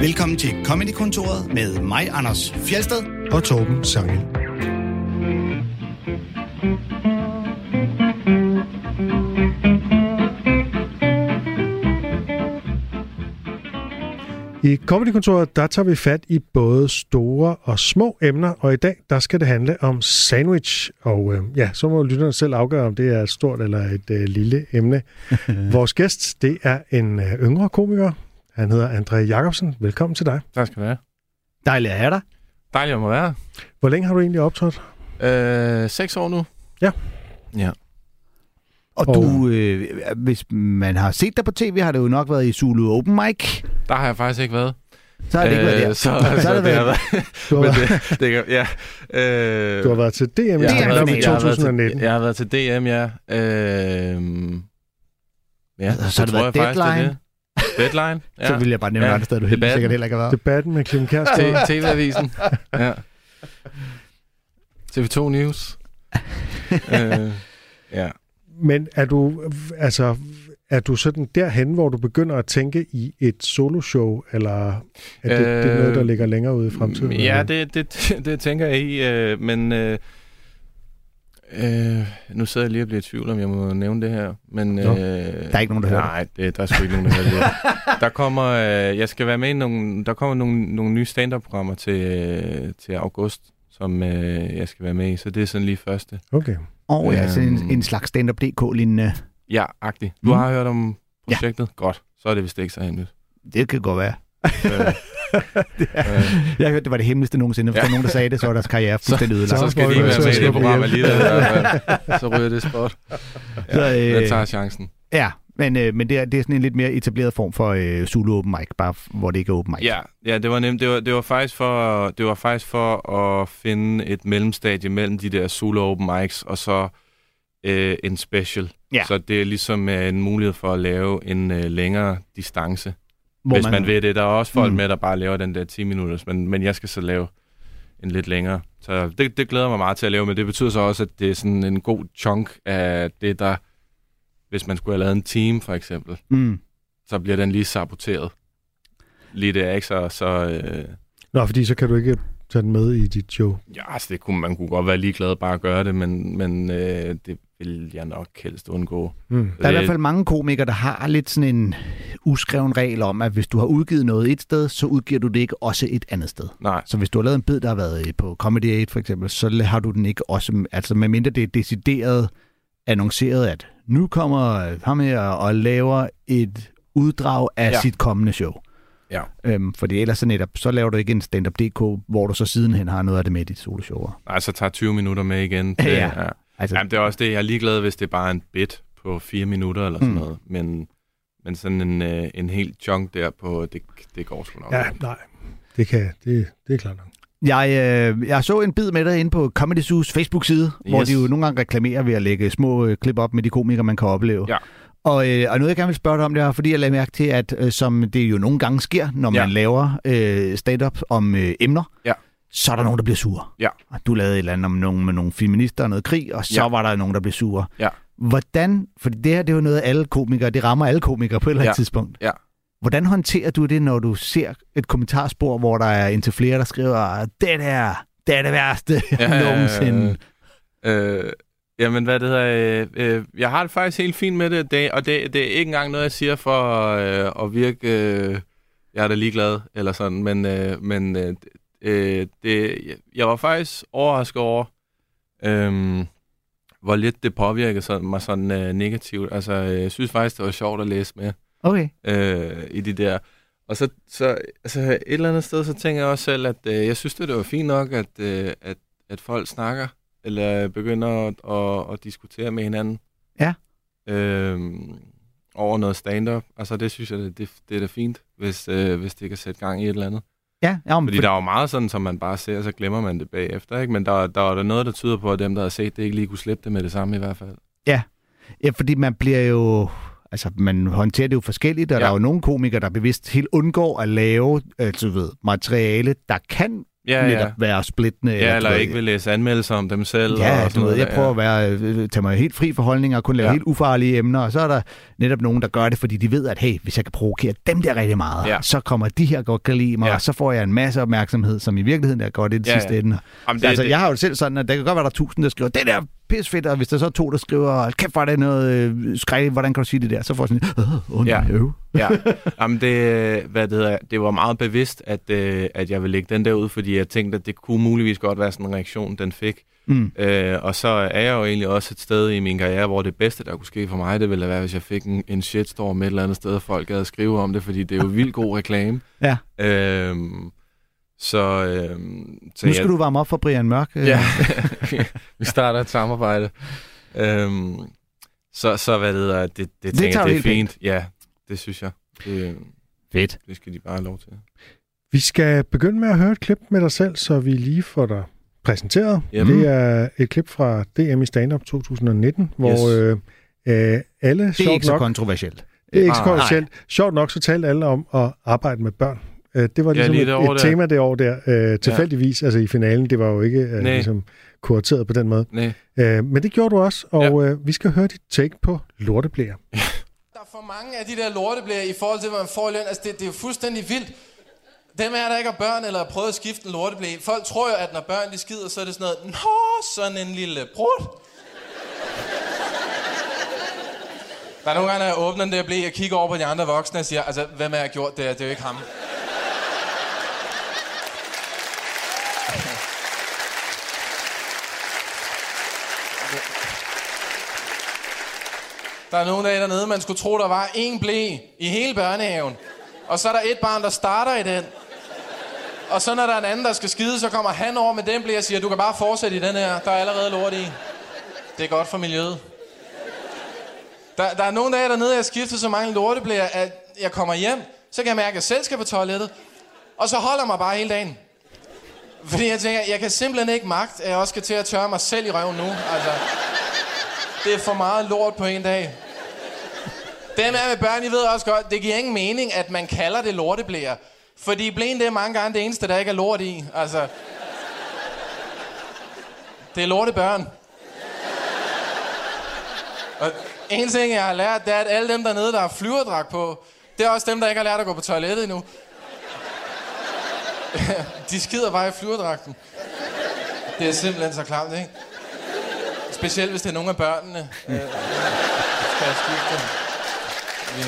Velkommen til Comedy-kontoret med mig, Anders Fjelsted. og Torben Sangel. I Comedy-kontoret, der tager vi fat i både store og små emner, og i dag, der skal det handle om sandwich. Og øh, ja, så må lytterne selv afgøre, om det er et stort eller et øh, lille emne. Vores gæst, det er en øh, yngre komiker. Han hedder André Jacobsen. Velkommen til dig. Tak skal du have. Dejligt at have dig. Dejligt at må være Hvor længe har du egentlig optrådt? Øh, seks år nu. Ja. Ja. Og, Og- du, øh, hvis man har set dig på tv, har det jo nok været i Zulu Open Mic. Der har jeg faktisk ikke været. Så har det ikke været der. Øh, Så, så har så det det har været været... Du har, men været, det, det, ja. Øh, du har været til DM i jeg har været- i jeg har været til- 2019. Jeg har været til DM, ja. Øh, ja, Så har det tror været jeg faktisk, det er Deadline. det. Deadline, Ja. Så vil jeg bare nævne Ja. andre steder, du helt Debatten. sikkert heller ikke har været. Debatten med Kim Kjærsgaard. TV-avisen. Ja. TV2 News. øh, ja. Men er du, altså, er du sådan derhen, hvor du begynder at tænke i et soloshow, eller er det, øh, det noget, der Øh, ligger længere ude i fremtiden? Ja, det, det, det tænker jeg i, øh, men øh, øh, nu sidder jeg lige og bliver i tvivl, om jeg må nævne det her. Men, øh, Nå. Der er ikke nogen, der hører Nej, det, der er sgu ikke nogen, der hører det. Der kommer, øh, jeg skal være med i nogle, der kommer nogle, nogle nye stand-up-programmer til, øh, til august, som øh, jeg skal være med i, så det er sådan lige første. Okay. Og oh, ja, sådan en, Øhm. en slags stand-up DK-lignende. Ja, agtigt. Du Mm. har hørt om Ja. projektet? Godt. Så er det vist ikke så hemmeligt. Det kan godt være. Øh, øh, Jeg hørte, det var det hemmeligste nogensinde. Hvis Ja. der er nogen, der sagde det, så var deres karriere fuldstændig ødelagt. så skal de ikke være så med i det program alligevel. Så ryger det spot. Ja, Så, øh, jeg tager chancen. Ja, men, øh, men det, er, det er sådan en lidt mere etableret form for øh, Zulu Open Mic, bare hvor det ikke er Open Mic. Ja, ja det var nemt. Det var, det var faktisk for det var faktisk for at finde et mellemstadie mellem de der solo open mics og så øh, en special. Ja. Så det er ligesom øh, en mulighed for at lave en øh, længere distance, hvor hvis man, man vil det. Der er også folk Mm. med, der bare laver den der 10 minutters, men, men jeg skal så lave en lidt længere. Så det, det glæder mig meget til at lave, men det betyder så også, at det er sådan en god chunk af det, der... Hvis man skulle have lavet en team, for eksempel, Mm. så bliver den lige saboteret. Lige det, ikke? Så, så øh, Nå, fordi så kan du ikke tage den med i dit show. Ja, altså det kunne, man kunne godt være ligeglad bare at gøre det, men, men øh, det vil jeg nok helst undgå. Mm. Der er i Øh, hvert fald mange komikere, der har lidt sådan en uskreven regel om, at hvis du har udgivet noget et sted, så udgiver du det ikke også et andet sted. Nej, Så hvis du har lavet en bid, der har været på Comedy 8 for eksempel, så har du den ikke også, altså medmindre det er decideret annonceret, at nu kommer øh, ham her og laver et uddrag af ja. Ja. sit kommende show. Ja. Øhm, fordi ellers så netop, så laver du ikke en stand-up DK, hvor du så sidenhen har noget af det med i dit soloshow. nej, så tager 20 minutter med igen. Det, Ja. ja. Altså, Jamen, det er også det, jeg er ligeglad, hvis det er bare en bit på fire minutter eller sådan Mm. noget. Men, men sådan en, øh, en helt chunk der på, det, det går sgu nok. Ja, nej. Det kan det, det er klart nok. Jeg, øh, jeg så en bid med dig inde på Comedy Zoo's Facebook-side, yes. hvor de jo nogle gange reklamerer ved at lægge små øh, klip op med de komikere, man kan opleve. Ja. Og, øh, og noget, jeg gerne vil spørge dig om, det er, fordi jeg lagde mærke til, at øh, som det jo nogle gange sker, når Ja. man laver øh, stand-up om øh, emner, Ja. Så er der nogen, der bliver sure. Ja. Og Du lavede et eller andet om nogen med nogle feminister og noget krig, og så Ja. var der nogen, der blev sure. Ja. Hvordan, for det her det er jo noget, alle komikere, det rammer alle komikere på et eller andet Ja. tidspunkt. Ja. Hvordan håndterer du det, når du ser et kommentarspor, hvor der er indtil flere, der skriver, det der, det er det værste ja, nogensinde. Øh, jamen, hvad det hedder... Øh, øh, jeg har det faktisk helt fint med det, det og det, det er ikke engang noget, jeg siger for øh, at virke... Øh, jeg er da ligeglad, eller sådan, men, øh, men øh, øh, det, jeg var faktisk overrasket over, øh, hvor lidt det påvirkede sådan, mig sådan øh, negativt. Altså, øh, jeg synes faktisk, det var sjovt at læse med Okay. øh, i de der. Og så, så altså, et eller andet sted, så tænker jeg også selv, at øh, jeg synes, det var fint nok, at, øh, at, at folk snakker, eller begynder at, at, at diskutere med hinanden. Ja. Øh, over noget stand-up. Altså, det synes jeg, det, det, det er da fint, hvis, øh, hvis det kan sætte gang i et eller andet. Ja, ja men, Fordi der er jo meget sådan, som man bare ser, og så glemmer man det bagefter, ikke? Men der, der er der noget, der tyder på, at dem, der har set det, ikke lige kunne slippe det med det samme i hvert fald. ja, fordi man bliver jo... Altså, man håndterer det jo forskelligt, og ja. Ja. der er jo nogle komikere, der bevidst helt undgår at lave altså, ved, materiale, der kan Ja, ja. være splittende. Ja, eller ved, ikke vil læse anmeldelser om dem selv. Ja, og du ved, noget jeg prøver at være, øh, tage mig helt fri for holdninger og kun lave Ja. helt ufarlige emner, og så er der netop nogen, der gør det, fordi de ved, at hey, hvis jeg kan provokere dem der rigtig meget, Ja. så kommer de her godt kan lide mig, Ja. og så får jeg en masse opmærksomhed, som i virkeligheden er godt i det Ja, sidste ja. ende. Jamen, Det, altså, det- jeg har jo selv sådan, at der kan godt være, der er tusind, der skriver, det der er pis fedt, og hvis der så er to, der skriver, kæft, er det noget øh, skrækkeligt, hvordan kan du sige det der? Så får jeg sådan, åh, oh, Ja. øv. ja. Jamen det, hvad det, hedder, det var meget bevidst, at, øh, at jeg ville lægge den der ud, fordi jeg tænkte, at det kunne muligvis godt være sådan en reaktion, den fik. Mm. Øh, og så er jeg jo egentlig også et sted i min karriere, hvor det bedste, der kunne ske for mig, det ville være, hvis jeg fik en, en shitstorm et eller andet sted, og folk gad at skrive om det, fordi det er jo vildt god reklame. Ja. Øhm, så, øhm, så Nu jeg- skal du varme op for Brian Mørk. øh. Ja, vi starter et samarbejde. Øhm, så, så hvad det hedder, det, det, det tænker jeg, det er fint. Ja, det synes jeg. Det, Fedt. det skal de bare have lov til. Vi skal begynde med at høre et klip med dig selv, så vi lige får dig præsenteret. Jamen. Det er et klip fra DM i Stand-Up 2019, hvor Yes. øh, øh, alle, Det er ikke så nok, kontroversielt. det er ikke så Ah, kontroversielt. Sjovt nok, så talte alle om at arbejde med børn. Øh, Det var Ja, ligesom lige et, et der. tema det år der, øh, tilfældigvis, altså i finalen. Det var jo ikke øh, ligesom kurateret på den måde. Nej. Øh, men det gjorde du også, og øh, vi skal høre dit take på lorteblære. Der er for mange af de der lorteblære i forhold til, hvad man får i løn. Altså, det, det er jo fuldstændig vildt. Dem er der ikke har børn eller har prøvet at skifte en lorteblæ. Folk tror jo, at når børn de skider, så er det sådan noget, Nå, sådan en lille brud. Der er nogle gange, når jeg åbner den der blæ, jeg kigger over på de andre voksne og siger, altså, hvem er jeg gjort det? Det er jo ikke ham. Der er nogen dage dernede, man skulle tro, der var én blæ i hele børnehaven. Og så er der et barn, der starter i den. Og så når der er en anden, der skal skide, så kommer han over med den blæ og siger, du kan bare fortsætte i den her. Der er allerede lort i. Det er godt for miljøet. Der, der er nogle dage dernede, jeg skifter så mange lorteblæer, at jeg kommer hjem, så kan jeg mærke, at jeg selv skal på toilettet. Og så holder mig bare hele dagen. Fordi jeg tænker, jeg kan simpelthen ikke magt, at jeg også skal til at tørre mig selv i røven nu. Altså, det er for meget lort på en dag. Dem er med børn, I ved også godt, det giver ingen mening, at man kalder det lorteblæer. Fordi blæen det er mange gange det eneste, der ikke er lort i. Altså, det er lortebørn. Og en ting, jeg har lært, det er, at alle dem dernede, der har flyverdragt på, det er også dem, der ikke har lært at gå på toilettet endnu. De skider bare i flyverdragten. Det er simpelthen så klamt, ikke? Specielt hvis det er nogle af børnene. Øh, skal jeg skifte. Vi,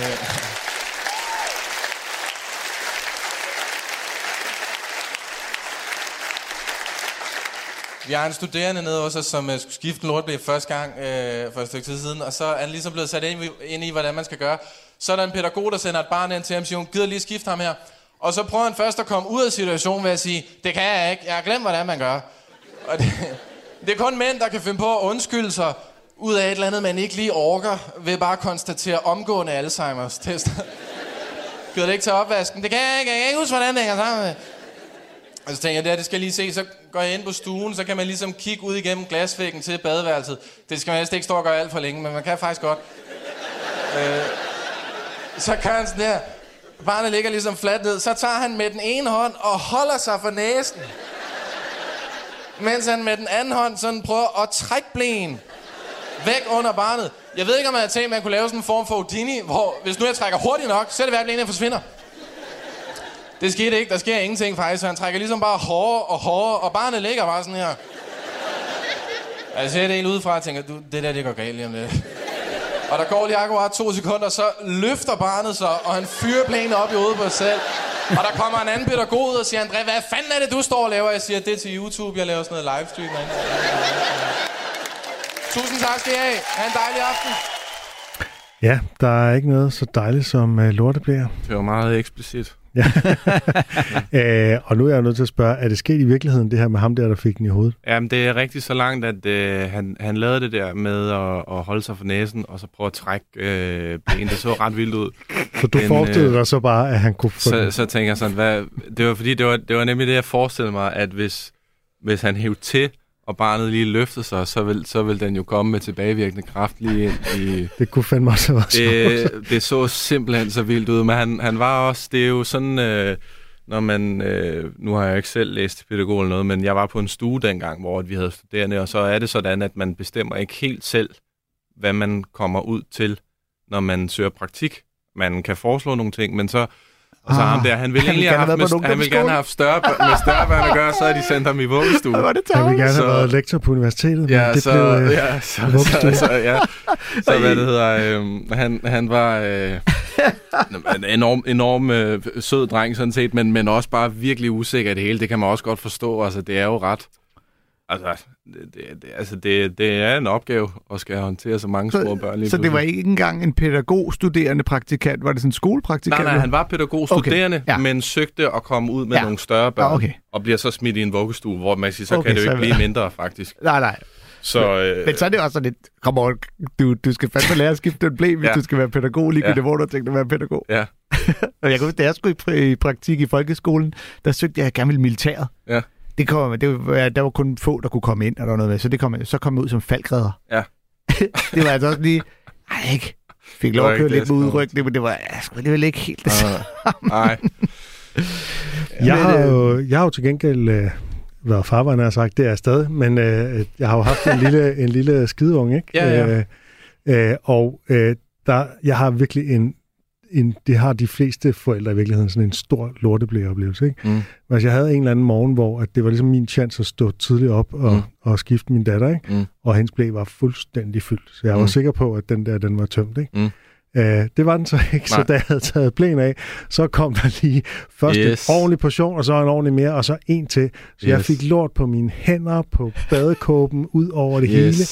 øh, har en studerende nede hos os, som uh, skulle skifte en lortblæ første gang uh, for et stykke tid siden, og så er han ligesom blevet sat ind i, ind i, hvordan man skal gøre. Så er der en pædagog, der sender et barn ind til ham og siger, hun gider lige skifte ham her. Og så prøver han først at komme ud af situationen ved at sige, det kan jeg ikke, jeg har glemt, hvordan man gør. Og det, det er kun mænd, der kan finde på at undskylde sig ud af et eller andet, man ikke lige orker, ved bare at konstatere omgående Alzheimer's tester. Gider det ikke til opvasken? Det kan jeg ikke, jeg kan ikke huske, hvordan det hænger sammen med. Og så tænker jeg, det her, det skal jeg lige se. Så går jeg ind på stuen, så kan man ligesom kigge ud igennem glasvæggen til badeværelset. Det skal man helst ikke stå og gøre alt for længe, men man kan faktisk godt. Øh, så kan han sådan der. Barnet ligger ligesom fladt ned. Så tager han med den ene hånd og holder sig for næsen. Mens han med den anden hånd sådan prøver at trække blæen væk under barnet. Jeg ved ikke, om man havde tænkt, at man kunne lave sådan en form for Houdini, hvor hvis nu jeg trækker hurtigt nok, så er det værd, at blæen forsvinder. Det skete ikke. Der sker ingenting faktisk. Han trækker ligesom bare hårdere og hårdere, og barnet ligger bare sådan her. Jeg ser det helt udefra og tænker, du, det der, det går galt lige om lidt. Og der går lige akkurat to sekunder, så løfter barnet sig, og han fyrer planen op i hovedet på sig selv. Og der kommer en anden pædagog ud og siger, André, hvad fanden er det, du står og laver? Jeg siger, det er til YouTube, jeg laver sådan noget livestream. herinde." Tusind tak skal I have. Ha' en dejlig aften. Ja, der er ikke noget så dejligt som uh, lorteblære. Det var meget eksplicit. Øh, og nu er jeg nødt til at spørge, er det sket i virkeligheden, det her med ham der, der fik den i hovedet? Jamen, det er rigtig så langt, at øh, han, han lavede det der med at, at holde sig for næsen, og så prøve at trække øh, ben. Det så ret vildt ud. Så du Men, forestillede øh, dig så bare, at han kunne få Så, den. så tænker jeg sådan, hvad, det var fordi, det var, det var nemlig det, jeg forestillede mig, at hvis, hvis han hævde til, og barnet lige løftede sig, så vil, så vil den jo komme med tilbagevirkende kraft lige ind i... Det kunne fandme også være. Det, det så simpelthen så vildt ud, men han, han var også, det er jo sådan, øh, når man, øh, nu har jeg ikke selv læst pædagog eller noget, men jeg var på en stue dengang, hvor vi havde studerende, og så er det sådan, at man bestemmer ikke helt selv, hvad man kommer ud til, når man søger praktik. Man kan foreslå nogle ting, men så og så Ah, ham der, han ville han egentlig ville have haft, med, han ville gerne have haft større, med større børn at gøre, så havde de sendt ham i vuggestue. Hvor er det Jeg vil gerne Så- have været lektor på universitetet, men Ja, det så, blev... Øh, ja, så, vuggestue. så, så, ja. så hvad det hedder, øh, han, han var øh, en enorm, enorm øh, sød dreng sådan set, men, men også bare virkelig usikker i det hele. Det kan man også godt forstå. Altså, det er jo ret... Altså, det, det, det, altså det, det er en opgave at skal håndtere så mange små børn lige Så det var ikke engang en pædagogstuderende praktikant, var det sådan en skolepraktikant? Nej, nej, han var pædagogstuderende, Okay, ja. men søgte at komme ud med Ja. nogle større børn, Ah, okay. og bliver så smidt i en vuggestue, hvor man siger, så Okay, kan det jo så- ikke blive mindre, faktisk. Nej, nej. Så, øh, Men så er det også sådan lidt, kom on, du, du skal fandme lære at skifte en blæ, hvis Ja. du skal være pædagog, lige Ja. ja. hvor du har tænkt at være pædagog. Ja. og jeg kan huske, da jeg skulle i, i praktik i folkeskolen, der søgte jeg, at jeg gerne ville militæret. Ja. Det kom, det var, der var kun få, der kunne komme ind, og der var noget med, så, det kom, så kom jeg ud som falkredder. Ja. det var altså også lige, ej, ikke. Fik lov at køre lidt det, med udrykning, men det var ja, sgu alligevel ikke helt det samme. Nej. Jeg har, jo, jeg har jo til gengæld øh, været farvejn, har sagt, det er jeg stadig, men øh, jeg har jo haft en lille, en lille skideunge, ikke? Ja, ja. Øh, øh, og øh, der, jeg har virkelig en, en, det har de fleste forældre i virkeligheden, sådan en stor lorteblæoplevelse, ikke? Mm. Altså, jeg havde en eller anden morgen, hvor at det var ligesom min chance at stå tidligt op og, Mm. og skifte min datter, ikke? Mm. Og hendes blæ var fuldstændig fyldt, så jeg var Mm. sikker på, at den der, den var tømt, ikke? Mm. Øh, det var den så ikke, så Nej. da jeg havde taget blæen af, så kom der lige først Yes. en ordentlig portion, og så en ordentlig mere, og så en til. Så yes. jeg fik lort på mine hænder, på badekåben, ud over det yes. hele.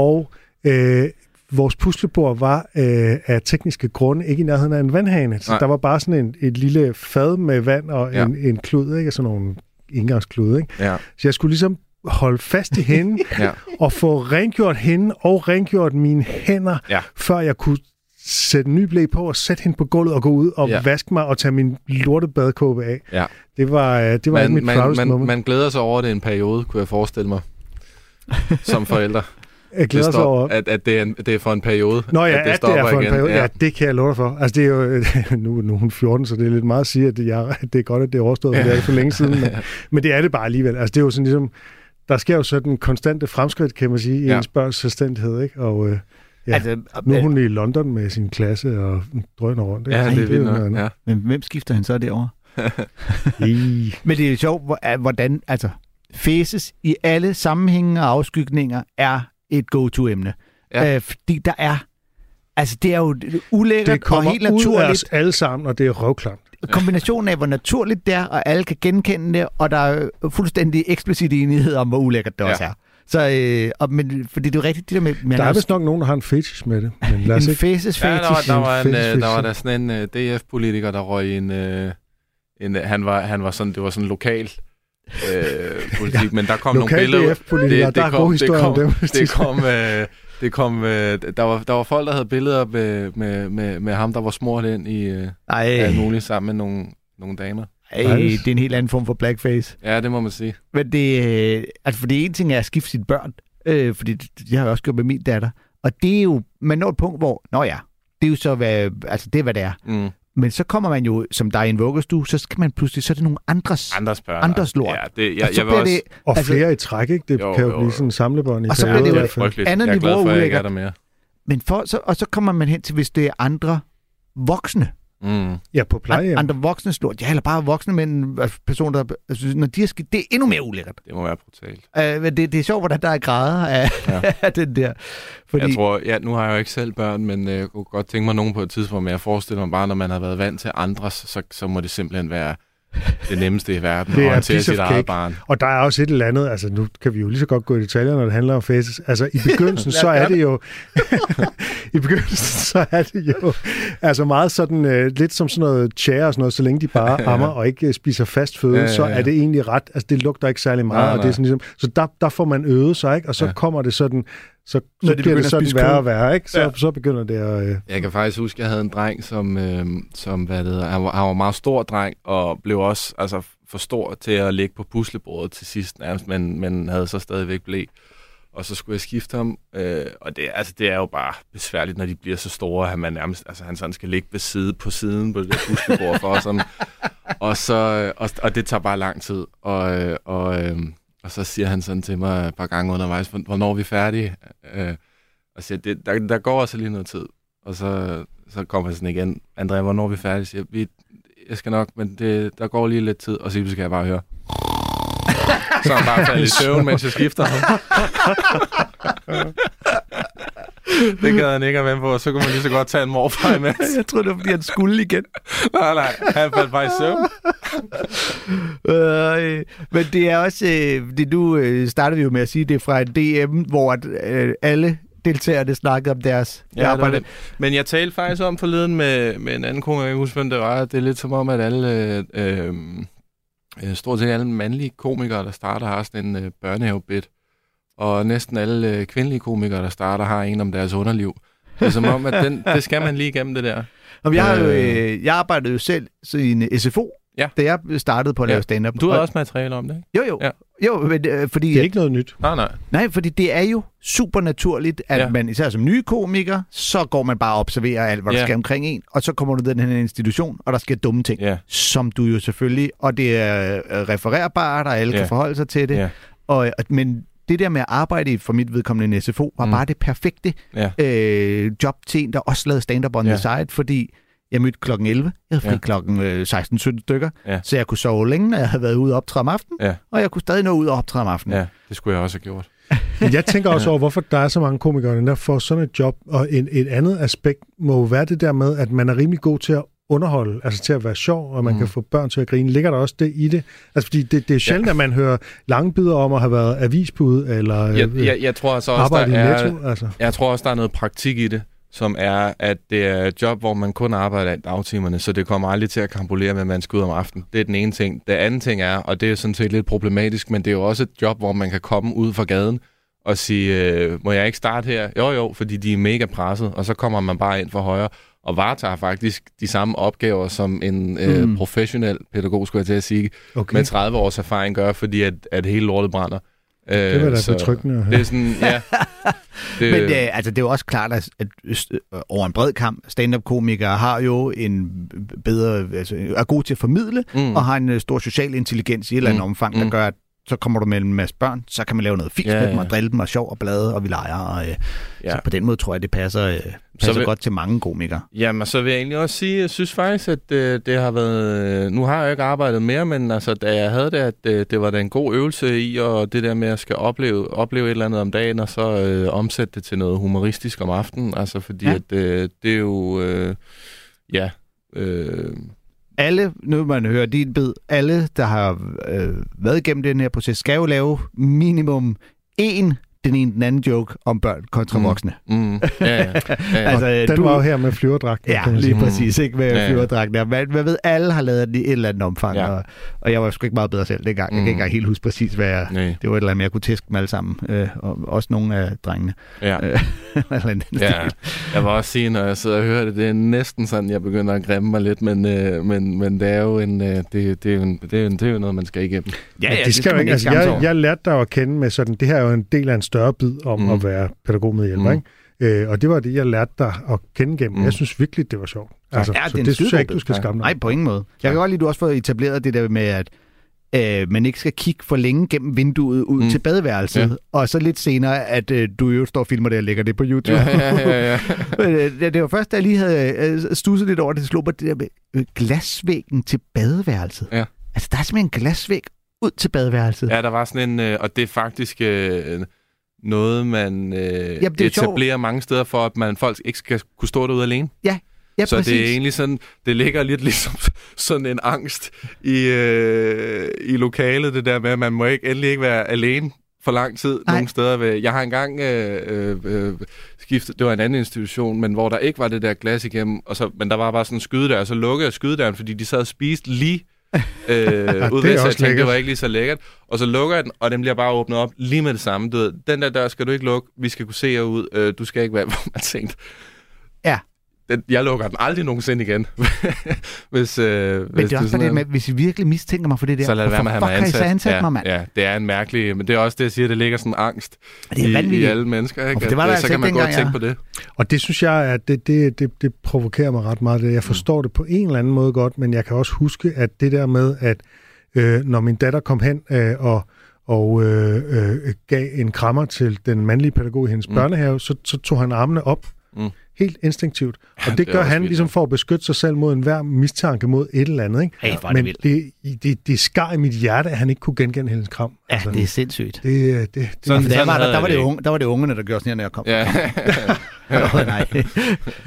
Og øh, vores puslebord var øh, af tekniske grunde ikke i nærheden af en vandhane. Så Nej. der var bare sådan en, et lille fad med vand og Ja. en, en klud, ikke? Sådan nogle indgangsklud, ikke? Ja. Så jeg skulle ligesom holde fast i hende Ja. og få rengjort hende og rengjort mine hænder, Ja. før jeg kunne sætte en ny blæ på og sætte hende på gulvet og gå ud og Ja. vaske mig og tage min lortebadekåbe af. Ja. Det var, øh, det var ikke Man, mit man, man, moment. man glæder sig over det en periode, kunne jeg forestille mig. Som forælder. jeg glæder det sig over... at, at det, er en, det er for en periode. Nå ja, at at det det, stopper er for en igen. periode. Ja. ja, det kan jeg love dig for. Altså, det er jo, nu, nu er hun 14, så det er lidt meget at sige, at det er, det er godt, at det er overstået, for det er det for længe siden. Men, men det er det bare alligevel. Altså, det er jo sådan ligesom, der sker jo sådan konstante fremskridt, kan man sige, i Ja. ens børns selvstændighed, ikke? Og øh, ja, altså, Altså, nu er hun i London med sin klasse og drøner rundt. Ikke? Ja, Så det er vildt. Ja. Men hvem skifter han så derovre? I, Men det er jo sjovt, hvor- at hvordan, altså, faces i alle sammenhænge og afskygninger er et go-to-emne. Ja. Øh, fordi der er, altså det er jo ulækkert det og kommer helt ud af os naturligt. alle sammen, og det er røvklamt. Kombinationen af, hvor naturligt det er, og alle kan genkende det, og der er fuldstændig eksplicit enighed om, hvor ulækkert det Ja. også er. Så, øh, og, men, fordi det er jo rigtigt, det der med, man Der er vist nok nogen, der har en fetish med det, men lad os en ikke... faces Ja, der var, fetish. der var, en, Fælles øh, der var der sådan en uh, DF-politiker, der røg en... Uh, en uh, han, var, han var sådan, det var sådan lokal uh, politik, ja. men der kom nogle billeder... DF-politikere, der er gode historier om dem. det kom, øh, det kom øh, der, var, der var folk, der havde billeder med, med, med, med ham, der var smurt ind i øh, alt muligt sammen med nogle, nogle damer. ej, det er en helt anden form for blackface. Ja, det må man sige. Men det, øh, altså for det ene ting er at skifte sine børn, øh, fordi det, det har jeg også gjort med min datter. Og det er jo, man når et punkt, hvor, nå ja, det er jo så, hvad, altså det er, hvad det er. Mm. Men så kommer man jo, som der er i en vuggestue, så skal man pludselig, så er det nogle andres. Andres børn. Andres lort. Ja, det, og jeg, så jeg bliver også... det, Og Altså- flere i træk, ikke? Det Jo, kan jo jo, blive sådan en samlebånd i Og så bliver det jo. Frygteligt. andet jeg er glad niveau for, at jeg ikke er ulækkert. der mere. men for, så, og så kommer man hen til, hvis det er andre voksne. Mm. Ja, på plejehjem. Andre voksne lort. Ja, eller bare voksne mænd, altså personer, der, altså, når de er skidt, det er endnu mere ulækkert. Det må være brutalt. Uh, men det, det er sjovt, hvordan der er grader af, ja. af den der. Fordi... Jeg tror, ja, nu har jeg jo ikke selv børn, men øh, jeg kunne godt tænke mig nogen på et tidspunkt, men jeg forestiller mig bare, når man har været vant til andres, så, så må det simpelthen være det nemmeste i verden Det at er håndtere sit eget barn. Og der er også et eller andet, altså nu kan vi jo lige så godt gå i detaljer, når det handler om faces. Altså i begyndelsen, så er det jo, i begyndelsen, så er det jo, altså meget sådan, øh, lidt som sådan noget chair og sådan noget, så længe de bare ammer og ikke øh, spiser fast føde, Ja, ja, så er det egentlig ret, altså det lugter ikke særlig meget, Nej, og det er nej. sådan ligesom, så der, der får man øvet sig, ikke? Og så Ja. kommer det sådan, så, så Når de bliver begynder det at sådan værre og værre, ikke? Så, Ja. så begynder det at... Øh, Jeg kan faktisk huske, at jeg havde en dreng, som, øh, som hvad det hedder, han, var, han var en meget stor dreng, og blev også altså, for stor til at ligge på puslebordet til sidst nærmest, men, men havde så stadigvæk blæ. Og så skulle jeg skifte ham, øh, og det, altså, det er jo bare besværligt, når de bliver så store, at man nærmest, altså, han sådan skal ligge ved side på siden på det puslebord for, sådan, Og, så, og, og det tager bare lang tid. Og, øh, og, øh, og så siger han sådan til mig et par gange undervejs, hvornår er vi færdige? Øh, og siger, det, der, der går også lige noget tid. Og så, så kommer han sådan igen, Andrea, hvornår er vi færdige? Siger, vi, jeg skal nok, men det, der går lige lidt tid, og så skal jeg bare høre så han bare faldet i søvn, mens jeg skifter ham. det gad han ikke at vende på, og så kunne man lige så godt tage en morfar imens. Jeg tror, det var, fordi han skulle igen. nej, nej, han faldt bare i søvn. Øh, men det er også, øh, det du øh, startede jo med at sige, det er fra et DM, hvor at, øh, alle deltagerne snakkede om deres Ja, arbejde. det. Men jeg talte faktisk om forleden med, med en anden kone, jeg kan huske, hvem det var. Det er lidt som om, at alle, øh, øh, øh, stort set alle mandlige komikere, der starter, har sådan en øh, børnehavebit. Og næsten alle øh, kvindelige komikere, der starter, har en om deres underliv. Det er som om, at den, det skal man lige igennem det der. Om jeg, har jo, Øh. øh, jeg arbejdede jo selv i en SFO, Ja. da jeg startede på at Ja. lave stand-up. Du har Og- også materiale om det, ikke? Jo, jo. Ja. Jo, men, øh, fordi... Det er ikke noget nyt. Nej, nej. Nej, fordi det er jo super naturligt, at ja. Man især som ny komiker, så går man bare og observerer alt, hvad der Ja. sker omkring en, og så kommer du den her institution, og der sker dumme ting, Ja, som du jo selvfølgelig, og det er øh, refererbart, og alle Ja. kan forholde sig til det, ja, og, men det der med at arbejde i, for mit vedkommende en SFO, var. Mm. bare det perfekte ja. øh, job til en, der også lavede stand-up on Ja. the side, fordi jeg mødte klokken 11, jeg havde fri ja. Klokken øh, 16-17 stykker, Ja. så jeg kunne sove længe, når jeg havde været ude og optræde om aftenen, Ja. og jeg kunne stadig nå ud og optræde om aftenen. ja. Det skulle jeg også have gjort. Men jeg tænker også over, hvorfor der er så mange komikere, der får sådan et job. Og en, et andet aspekt må jo være det der med, at man er rimelig god til at underholde, altså til at være sjov, og man mm. kan få børn til at grine. Ligger der også det i det? Altså, fordi det, det er sjældent, ja. at man hører lange bidder om at have været avisbud, eller Jeg, øh, jeg, jeg tror altså også, arbejde i der er, Netto. Altså. Jeg tror også, der er noget praktik i det, som er, at det er et job, hvor man kun arbejder i dagtimerne, så det kommer aldrig til at kampolere med, at man skal ud om aftenen. Det er den ene ting. Det anden ting er, og det er sådan set lidt problematisk, men det er jo også et job, hvor man kan komme ud fra gaden og sige, øh, må jeg ikke starte her? Jo, jo, fordi de er mega presset, og så kommer man bare ind for højre og varetager faktisk de samme opgaver, som en øh, Mm. professionel pædagog, skulle jeg til at sige, Okay. med 30 års erfaring gør, fordi at, at hele lortet brænder. Øh, det var da betryggende at høre. Det er sådan, ja. Det, Men øh, altså, det er jo også klart, at, at øh, over en bred kamp, stand-up-komikere har jo en bedre, altså, er gode til at formidle, mm. mm, og har en øh, stor social intelligens i et eller andet Mm. omfang, der Mm. gør, at så kommer du mellem en masse børn, så kan man lave noget fint Ja, med dem, ja. og drille dem, og sjov og blade, og vi leger. Og, øh, ja. Så på den måde tror jeg, det passer, øh, passer vil- godt til mange komikere. Jamen, så vil jeg egentlig også sige, jeg synes faktisk, at øh, det har været... Øh, nu har jeg ikke arbejdet mere, men altså, da jeg havde det, at øh, det var da en god øvelse i, og det der med at skal opleve, opleve et eller andet om dagen, og så øh, omsætte det til noget humoristisk om aftenen. Altså, fordi Ja. ja. at, øh, det er jo... Øh, ja... Øh, alle, nu man hører din bid, alle, der har øh, været igennem den her proces, skal jo lave minimum én den ene den anden joke om børn kontra Mm. voksne. mm, ja, ja, ja, ja. Altså, Den du- var jo her med flyverdragten. Ja, man lige sige. præcis. Ikke med Ja, ja, flyverdragten. Ja. Man, man ved, alle har lavet den i et eller andet omfang, ja. Og, og jeg var sgu ikke meget bedre selv dengang. Jeg kan Mm. ikke engang helt huske præcis, hvad jeg... Nej, Det var et eller andet, jeg kunne tæske dem alle sammen. Øh, og også nogle af drengene. ja. Anden Ja, stil. jeg vil også sige, når jeg sidder og hører det, det er næsten sådan, jeg begynder at grimme mig lidt, men, øh, men, men det er jo en, øh, det, det, er jo en, det, er jo en, det er jo noget, man skal igennem. Ja, ja, de skal jo ikke, altså, skamme sig jeg, jeg lærte dig at kende med sådan, det her er jo en del af en større bid om mm. At være pædagogmedhjælper, mm. ikke? Øh, og det var det, jeg lærte dig at kende gennem. Mm. Jeg synes virkelig, det var sjovt. Altså, Ja, så det en det synes jeg ikke, du skal bid. skamme dig. Nej, på ingen måde. Jeg kan godt lide, at du også får etableret det der med, at øh, man ikke skal kigge for længe gennem vinduet ud mm. Til badeværelset, ja. Og så lidt senere, at øh, du jo står og filmer det og lægger det på YouTube. Ja, ja, ja, ja. Men, øh, det, det var først, da jeg lige havde øh, stusset lidt over det, det slog mig det der med øh, glasvæggen til badeværelset. Ja. Altså, der er simpelthen en glasvæg ud til badeværelset. Ja, der var sådan en, øh, og det er faktisk øh, noget, man øh, det er etablerer mange steder for, at man folk ikke skal kunne stå derude alene. ja så præcis. det er egentlig sådan, det ligger lidt ligesom sådan en angst i, øh, i lokalet, det der med, at man må ikke endelig ikke være alene for lang tid Nej. nogle steder. Ved. Jeg har engang øh, øh, øh, skiftet, det var en anden institution, men hvor der ikke var det der glas igennem, og så, men der var bare sådan en skyde der, og så lukkede jeg skydedøren, fordi de sad og spiste lige øh, ud det ved, så jeg tænkte, det var ikke lige så lækkert. Og så lukker jeg den, og den bliver bare åbnet op lige med det samme. Du ved, den der dør skal du ikke lukke, vi skal kunne se jer ud, øh, du skal ikke være, hvor man tænkte. Ja. Den, jeg lukker den aldrig nogensinde igen. hvis, øh, Men hvis det er også det er- med, hvis I virkelig mistænker mig for det der, så lad det være med at I ansat. så ansat ja, mig, mand? Ja, det er en mærkelig... Men det er også det, jeg siger, det ligger sådan angst Det er i, i alle mennesker. Ikke? Og det var At, der øh, altså så kan man godt dengang, tænke jeg- på det. Og det synes jeg, at det, det, det, det provokerer mig ret meget. Jeg forstår det på en eller anden måde godt, men jeg kan også huske, at det der med, at øh, når min datter kom hen øh, og, og øh, øh, gav en krammer til den mandlige pædagog i hendes mm. børnehave, så, så tog han armene op. Mm. Helt instinktivt. Og det, det gør han vildt, ligesom for at beskytte sig selv mod enhver mistanke mod et eller andet. Ikke? Er det Men vildt. det, det, det skar i mit hjerte, at han ikke kunne genkende hendes kram. Ja, det er sindssygt. det, det, det, Sådan- Der var, der, der, var det det unge, der var det ungerne, der gjorde sådan her, når jeg kom. Ja. Nå, nej.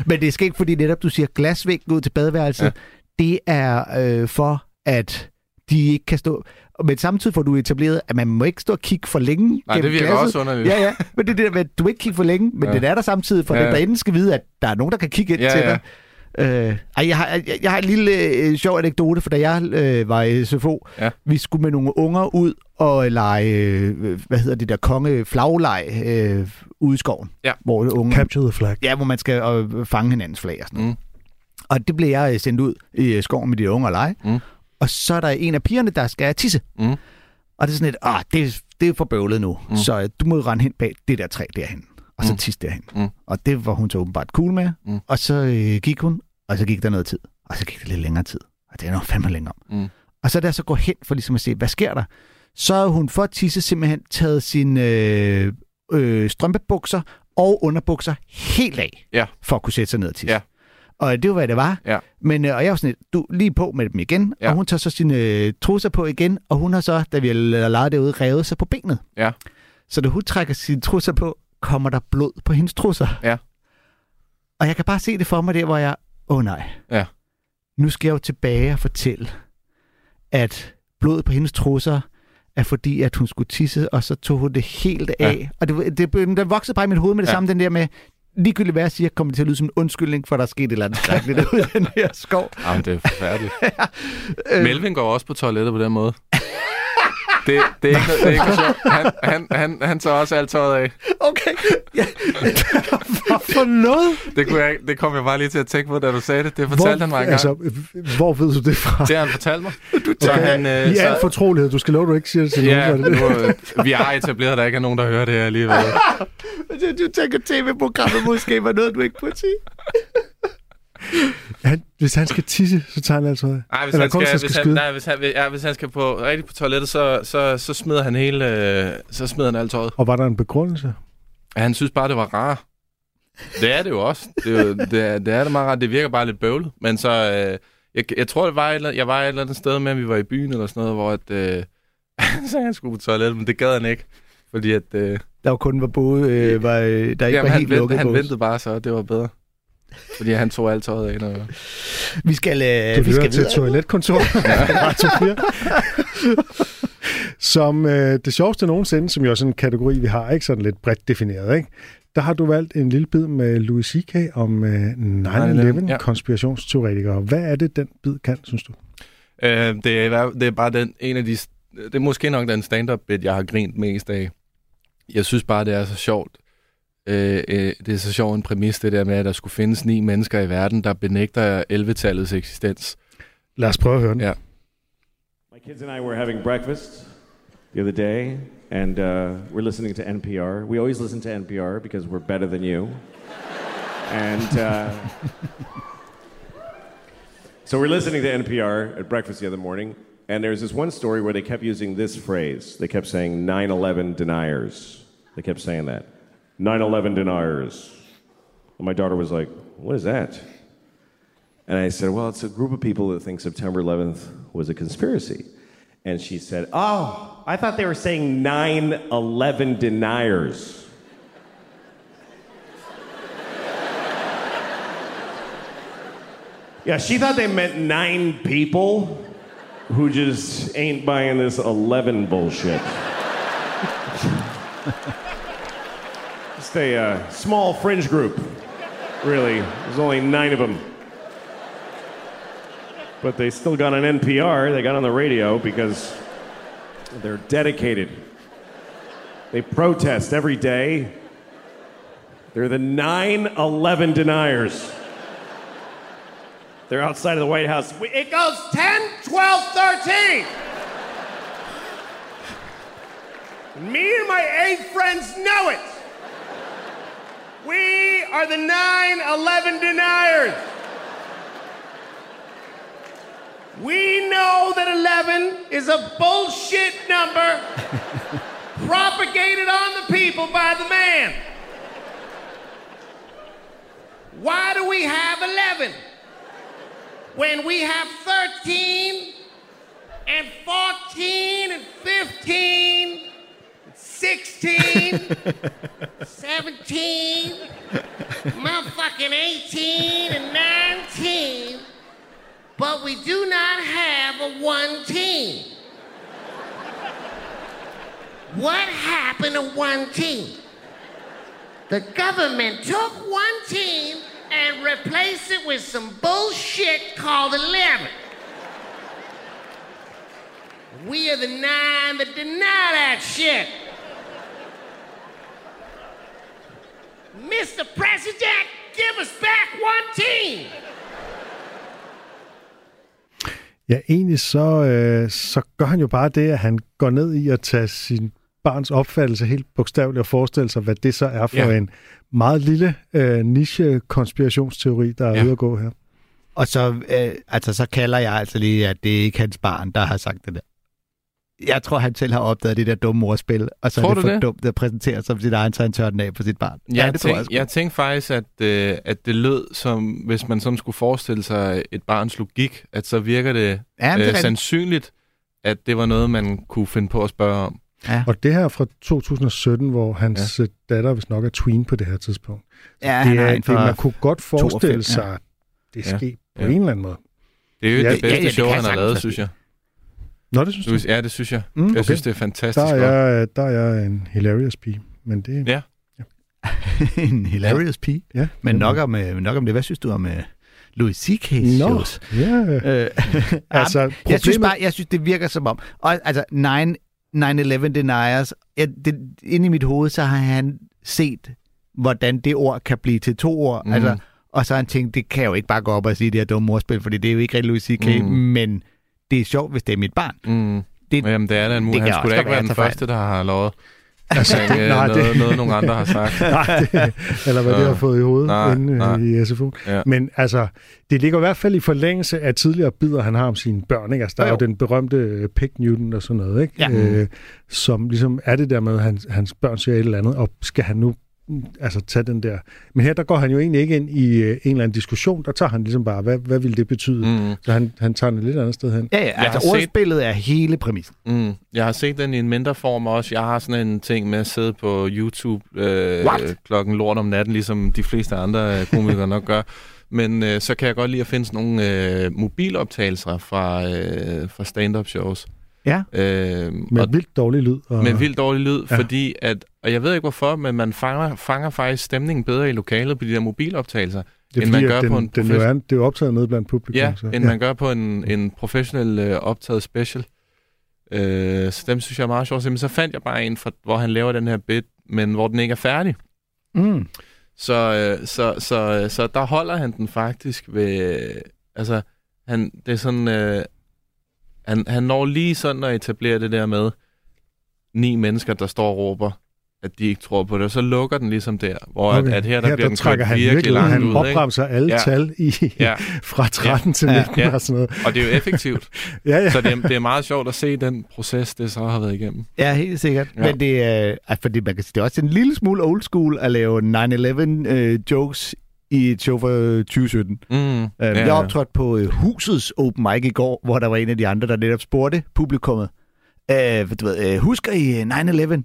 Men det er sket, fordi netop du siger glasvæggen ud til badeværelset, ja. det er øh, for, at de ikke kan stå... Men samtidig får du etableret, at man må ikke stå og kigge for længe Nej, det virker glasset. også underligt. Ja, ja. Men det er det der med, at du ikke kigger for længe, men ja. Den er der samtidig, for ja. Den derinde skal vide, at der er nogen, der kan kigge ind Ja, til ja. dig. Øh, ej, jeg, har, jeg, jeg har en lille øh, sjov anekdote, for da jeg øh, var i SFO, Ja. vi skulle med nogle unger ud og lege, øh, hvad hedder det der, konge flagleg øh, ude i skoven. Ja. Hvor unge, Capture the flag. Ja, hvor man skal øh, fange hinandens flag og sådan noget. Mm. Og det blev jeg øh, sendt ud i øh, skoven med de unge og lege. Mm. Og så er der en af pigerne, der skal tisse. Mm. Og det er sådan et, ah, det, er- det er for bøvlet nu. Mm. Så øh, du må rende hen bag det der træ derhen. Og så Mm. tisse derhen. Mm. Og det var hun så åbenbart cool med. Mm. Og så øh, gik hun, og så gik der noget tid. Og så gik der lidt længere tid. Og det er nok fandme længere. Mm. Og så da jeg så går hen for ligesom at se, hvad sker der? Så har hun for at tisse simpelthen taget sine øh, øh, strømpebukser og underbukser helt af, Ja. for at kunne sætte sig ned og tisse. Ja. Og det var, hvad det var. Ja. Men, øh, og jeg var sådan lidt, du lige på med dem igen, Ja. og hun tager så sine øh, trusser på igen, og hun har så, da vi har leget derude, revet sig på benet. Ja. Så da hun trækker sine trusser på, kommer der blod på hendes trusser. Ja. Og jeg kan bare se det for mig der, hvor jeg, åh oh, nej. Ja. Nu skal jeg jo tilbage og fortælle, at blodet på hendes trusser er fordi, at hun skulle tisse, og så tog hun det helt af. Ja. Og det, det, det, det voksede bare i mit hoved med det ja. samme, den der med, ligegyldigt hvad jeg siger, kommer det til at lyde som en undskyldning, for der er sket et eller andet skrækkeligt ude i den her skov. Jamen, det er forfærdeligt. Øh, Melvin går også på toilettet på den måde. Det, det, er ikke, det er ikke noget sjovt. Han, han, han, han tager også alt tøjet af. Okay. Ja. For noget? Det, kunne jeg, det kom jeg bare lige til at tænke på, da du sagde det. Det fortalte han mig engang. altså, hvor ved du det fra? Det har han fortalt mig. Så Okay. han, øh, I al så, fortrolighed. Du skal love, du ikke siger det til ja, nogen. nu, øh, vi har etableret, at der ikke er nogen, der hører det her alligevel. Du tænker, tv-programmet måske var noget, du ikke burde sige. Han, hvis han skal tisse, så tager han altså. Nej, hvis Eller han, skal, hvis han skal han, nej, hvis, han, ja, hvis han skal på, rigtig på toilettet, så, så, så smider han hele, øh, så smider han alt tøjet. Og var der en begrundelse? Han synes bare, det var rart. Det er det jo også. Det er, jo, det er, det er det meget rart. Det virker bare lidt bøvlet. Men så, øh, jeg, jeg tror, det var et, jeg var et eller andet sted med, at vi var i byen eller sådan noget, hvor at, øh, han at han skulle på toilettet, men det gad han ikke. Fordi at, øh, Der var kun var både, øh, var, der ikke jamen, var han, helt vent, lukket han ventede bare så, det var bedre. Fordi han tog alt tøjet af. Når, Vi skal, øh, Du vi skal til videre. toiletkontor. Radio 4. Som øh, det sjoveste nogensinde, som jo er sådan en kategori, vi har, ikke sådan lidt bredt defineret, ikke? Der har du valgt en lille bid med Louis C.K. om øh, 9-11 ja. Hvad er det, den bid kan, synes du? Øh, det, er, det er bare den, en af de... Det er måske nok den stand-up bit, jeg har grint mest af. Jeg synes bare, det er så sjovt. Øh, øh, det er så sjovt en præmis, det der med, at der skulle findes ni mennesker i verden, der benægter 11-tallets eksistens. Lad os prøve at høre den. Ja. My kids and I were having breakfast the other day, and uh, we're listening to NPR. We always listen to NPR because we're better than you. And uh, so we're listening to NPR at breakfast the other morning, and there's this one story where they kept using this phrase. They kept saying 9 11 deniers. They kept saying that 9 11 deniers. And my daughter was like, What is that? And I said, Well, it's a group of people that think September 11th was a conspiracy. And she said, Oh, I thought they were saying 9 11 deniers. Yeah, she thought they meant nine people who just ain't buying this 11 bullshit. just a uh, small fringe group, really. There's only nine of them. But they still got on NPR, they got on the radio because they're dedicated. They protest every day. They're the 9 11 deniers. They're outside of the White House. It goes 10, 12, 13. Me and my eight friends know it. We are the 9 11 deniers. We know that 11 is a bullshit number propagated on the people by the man. Why do we have 11 when we have 13 and 14 and 15, and 16, 17, motherfucking 18 and 19, but we do not have a one team? What happened to one team? The government took one team and replaced it with some bullshit called 11. We are the nine that deny that shit. Mr. President, give us back one team. Ja, egentlig så, øh, så gør han jo bare det, at han går ned i at tage sin barns opfattelse helt bogstaveligt og forestille sig, hvad det så er for Ja. en meget lille øh, niche-konspirationsteori, der er Ja. ude at gå her. Og så, øh, altså, så kalder jeg altså lige, at det er ikke hans barn, der har sagt det der. Jeg tror, han selv har opdaget det der dumme ordspil, og så Tror er det du for det? dumt at præsentere som sit egen, så han tør den af på sit barn. Jeg, ja, det tror jeg tænk, sgu. jeg tænkte faktisk, at, øh, at det lød som, hvis man sådan skulle forestille sig et barns logik, at så virker det, Ja, det øh, sandsynligt, at det var noget, man kunne finde på at spørge om. Ja. Og det her er fra 2017, hvor hans ja. datter hvis nok er tween på det her tidspunkt. Ja, det er, en det, man kunne godt forestille 92, ja. sig, at det Ja. sker på Ja. en eller anden måde. Det er jo Ja, ja, det ja, bedste ja, det show, han har lavet, synes jeg. Nå, det synes Du, du? ja, det synes jeg. Mm, Jeg okay. synes, det er fantastisk Der godt. er, jeg, der er jeg en hilarious pige. Men det, Ja. en hilarious pige. ja. Men nok om, øh, nok om det. Hvad synes du om uh, Louis C.K. Nå, shows? ja. Øh, Altså, jeg synes problemet- bare, jeg synes, det virker som om... Og, altså, 9, 9-11 deniers, ja, det, inde i mit hoved, så har han set, hvordan det ord kan blive til to ord. Mhm. Mm. Altså, og så har han tænkt, det kan jeg jo ikke bare gå op og sige, det her dumme ordspil, fordi det er jo ikke rigtig Louis C.K., mm. men det er sjovt, hvis det er mit barn. Mm. Det- Jamen, det er da en mulighed. Han skulle da ikke være, den tager første, der har lovet. Altså, det- øh, nej, noget, det- noget, nogle andre har sagt. nej, det, eller hvad det har fået i hovedet Nej, inde nej. nej. i SFO. Ja. Men altså, det ligger i hvert fald i forlængelse af tidligere bidder, han har om sine børn. Ikke? Altså, der Jo, er jo den berømte øh, Pig Newton og sådan noget, ikke? Ja. Øh, som ligesom er det der med, at hans, hans børn siger et eller andet, og skal han nu altså tage den der. Men her, der går han jo egentlig ikke ind i øh, en eller anden diskussion. Der tager han ligesom bare, hvad, hvad vil det betyde? Mm. Så han, han tager den et lidt andet sted hen. Ja, ja altså set- ordspillet er hele præmissen. Mm. Jeg har set den i en mindre form også. Jeg har sådan en ting med at sidde på YouTube øh, What? klokken lort om natten, ligesom de fleste andre øh, komikere nok gør. Men øh, så kan jeg godt lide at finde sådan nogle øh, mobiloptagelser fra, øh, fra stand-up shows. Ja. Øh, Med og, vildt dårlig lyd. Og, med vildt dårlig lyd, Ja. ja. fordi at, og jeg ved ikke hvorfor, men man fanger, fanger faktisk stemningen bedre i lokalet på de der mobiloptagelser, det er end man fordi, gør at den, på en den jo er, det er jo optaget nede blandt publikum. Ja, så, end man gør på en, en professionel øh, optaget special. Øh, så dem synes jeg er meget sjovt. Men så fandt jeg bare en, fra, hvor han laver den her bit, men hvor den ikke er færdig. Mm. Så, øh, så, så, øh, så der holder han den faktisk ved... Altså, han, det er sådan... Øh, han, han når lige sådan at etablere det der med ni mennesker, der står og råber, at de ikke tror på det. Og så lukker den ligesom der, hvor okay. at, at her, der her bliver der den trækker han virkelig, virkelig, langt han ud. Ikke? opremser alle Ja. tal i, Ja, fra 13 til Ja. 19 Ja. og sådan noget. og det er jo effektivt. Ja, ja. Så det er, det er meget sjovt at se den proces, det så har været igennem. Ja, helt sikkert. Ja. Men det er, fordi man kan sige, det er også en lille smule old school at lave 9-11 øh, jokes i et show fra 2017. Mm, Ja, jeg optrådte på øh, husets open mic i går, hvor der var en af de andre, der netop spurgte publikummet, øh, du ved, øh, husker I øh, 9-11?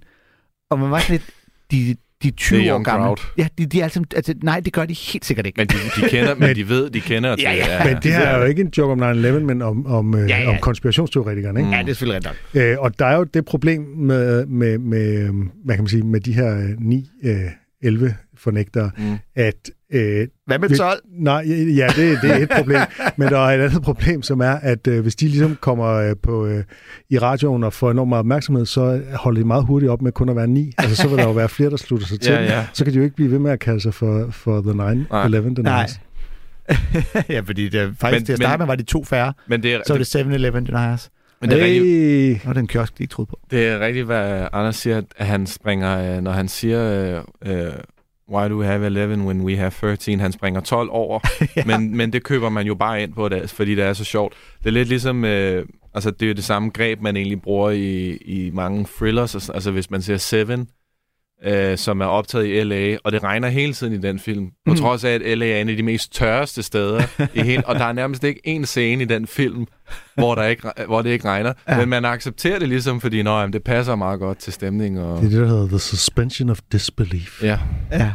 Og man var sådan lidt, de, de 20 Det er år young gamle. crowd. Ja, de, de er altså, altså, nej, det gør de helt sikkert ikke. Men de, de kender, men de ved, de kender til. Ja, ja, Men det her er jo ikke en joke om 9-11, men om, om, ja, Ja, ja. ja. om konspirationsteoretikerne. Ikke? Ja, det er selvfølgelig rigtigt nok. Øh, og der er jo det problem med, med, med, hvad kan man sige, med de her øh, 9, øh, 11 fornægtere, Mm. at... Øh, Hvad med vi- 12? Nej, ja, det, det er et problem. men der er et andet problem, som er, at øh, hvis de ligesom kommer øh, på, øh, i radioen og får enormt meget opmærksomhed, så holder de meget hurtigt op med kun at være ni. Altså, så vil der jo være flere, der slutter sig til. Ja, ja. Så kan de jo ikke blive ved med at kalde sig for, for The 9-11 Nej. Deniers. ja, fordi det, faktisk Men- til at starte men- med var de to færre. Men det er, Så er det 7-Eleven Deniers. men det er rigtigt, Hey. Og den kiosk, de ikke troede på. Det er rigtigt, hvad Anders siger, at han springer, øh, når han siger, øh, øh, why do we have 11 when we have 13? Han springer 12 over, ja. men, men det køber man jo bare ind på, fordi det er så sjovt. Det er lidt ligesom, øh, altså det er jo det samme greb, man egentlig bruger i, i mange thrillers. Altså, Altså hvis man ser Seven, øh, som er optaget i L.A., og det regner hele tiden i den film. På Mm. trods af, at L.A. er en af de mest tørreste steder i hele, og der er nærmest ikke en scene i den film, hvor, der ikke, hvor det ikke regner. Ja. Men man accepterer det ligesom, fordi nå, jamen, det passer meget godt til stemning. Og... Det er det, der hedder The Suspension of Disbelief. Ja, Ja.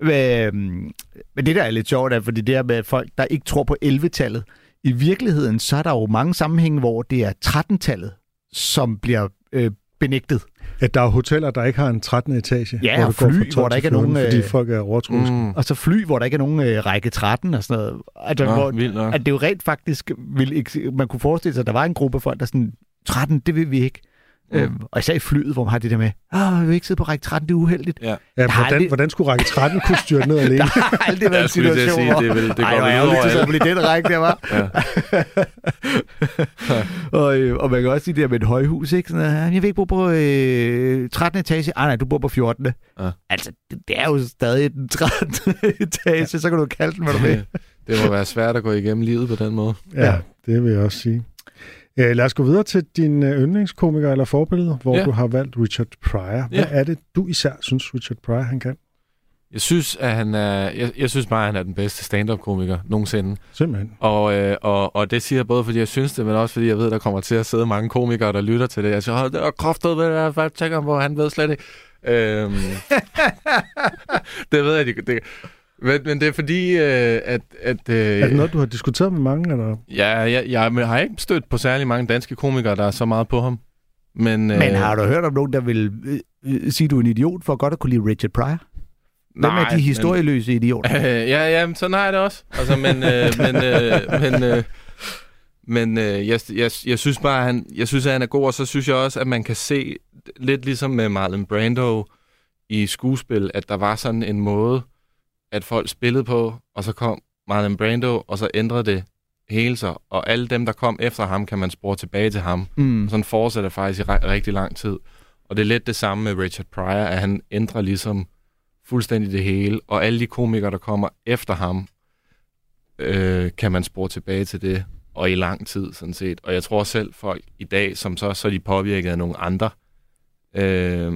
Men, men det der er lidt sjovt, er, fordi det er med folk, der ikke tror på 11-tallet. I virkeligheden, så er der jo mange sammenhænge, hvor det er 13-tallet, som bliver øh, benægtet. At der er hoteller, der ikke har en 13. etage. Ja, hvor og fly, 12 hvor der ikke er nogen, 14, Fordi øh, folk er overtroiske. Mm. Og så fly, hvor der ikke er nogen øh, række 13 og sådan noget. Altså, Nå, hvor, vildt nok. at det jo rent faktisk vil, ikke- man kunne forestille sig, at der var en gruppe folk, der sådan, 13, det vil vi ikke. Mm. Øhm, og især i flyet, hvor man har det der med, åh, vi vil ikke sidde på række 13, det er uheldigt. Ja. Ja, hvordan, aldrig- hvordan skulle række 13 kunne styrte ned alene? Der har aldrig været en Jeg situation, sige, hvor... det vil- det Ej, går hvor ærgerligt, over det så blive den række, der var. Ja. og, øh, og man kan også sige det der med et højhus, ikke? Sådan, noget, jeg vil ikke bo på øh, 13. etage. Ah, nej, du bor på 14. Ja. Altså, det, det, er jo stadig den 13. etage, så kan du kalde den, hvad du vil. det må være svært at gå igennem livet på den måde. Ja, Ja. det vil jeg også sige. Ja, lad os gå videre til din øh, yndlingskomiker eller forbillede, hvor Ja. du har valgt Richard Pryor. Hvad Ja. er det, du især synes, Richard Pryor han kan? Jeg synes, at han er, jeg, jeg synes bare, at han er den bedste stand-up-komiker nogensinde. Simpelthen. Og, øh, og, og det siger jeg både, fordi jeg synes det, men også fordi jeg ved, at der kommer til at sidde mange komikere, der lytter til det. Jeg siger, "Hold, det er kraftet, hvad jeg hvad tænker på, han ved slet ikke. Øhm, det ved jeg ikke. Det, men, men det er fordi, øh, at... at øh, Er det noget, du har diskuteret med mange? Eller? Ja, jeg, jeg, jeg har ikke stødt på særlig mange danske komikere, der er så meget på ham. Men, Men har du hørt om nogen, der vil øh, øh, sige, at du er en idiot for godt at kunne lide Richard Pryor? Hvem er de historieløse idioter? Men, øh, ja, ja, men sådan har jeg det også. Altså, men, øh, men, øh, men, øh, men øh, jeg, jeg, jeg synes bare, at han, jeg synes, at han er god, og så synes jeg også, at man kan se, lidt ligesom med Marlon Brando i skuespil, at der var sådan en måde, at folk spillede på, og så kom Marlon Brando, og så ændrede det hele sig, og alle dem, der kom efter ham, kan man spore tilbage til ham. Mm. Sådan fortsætter faktisk i rigtig lang tid. Og det er lidt det samme med Richard Pryor, at han ændrer ligesom fuldstændig det hele, og alle de komikere, der kommer efter ham, øh, kan man spore tilbage til det, og i lang tid sådan set. Og jeg tror selv folk i dag, som så, så er de påvirket af nogle andre. Øh,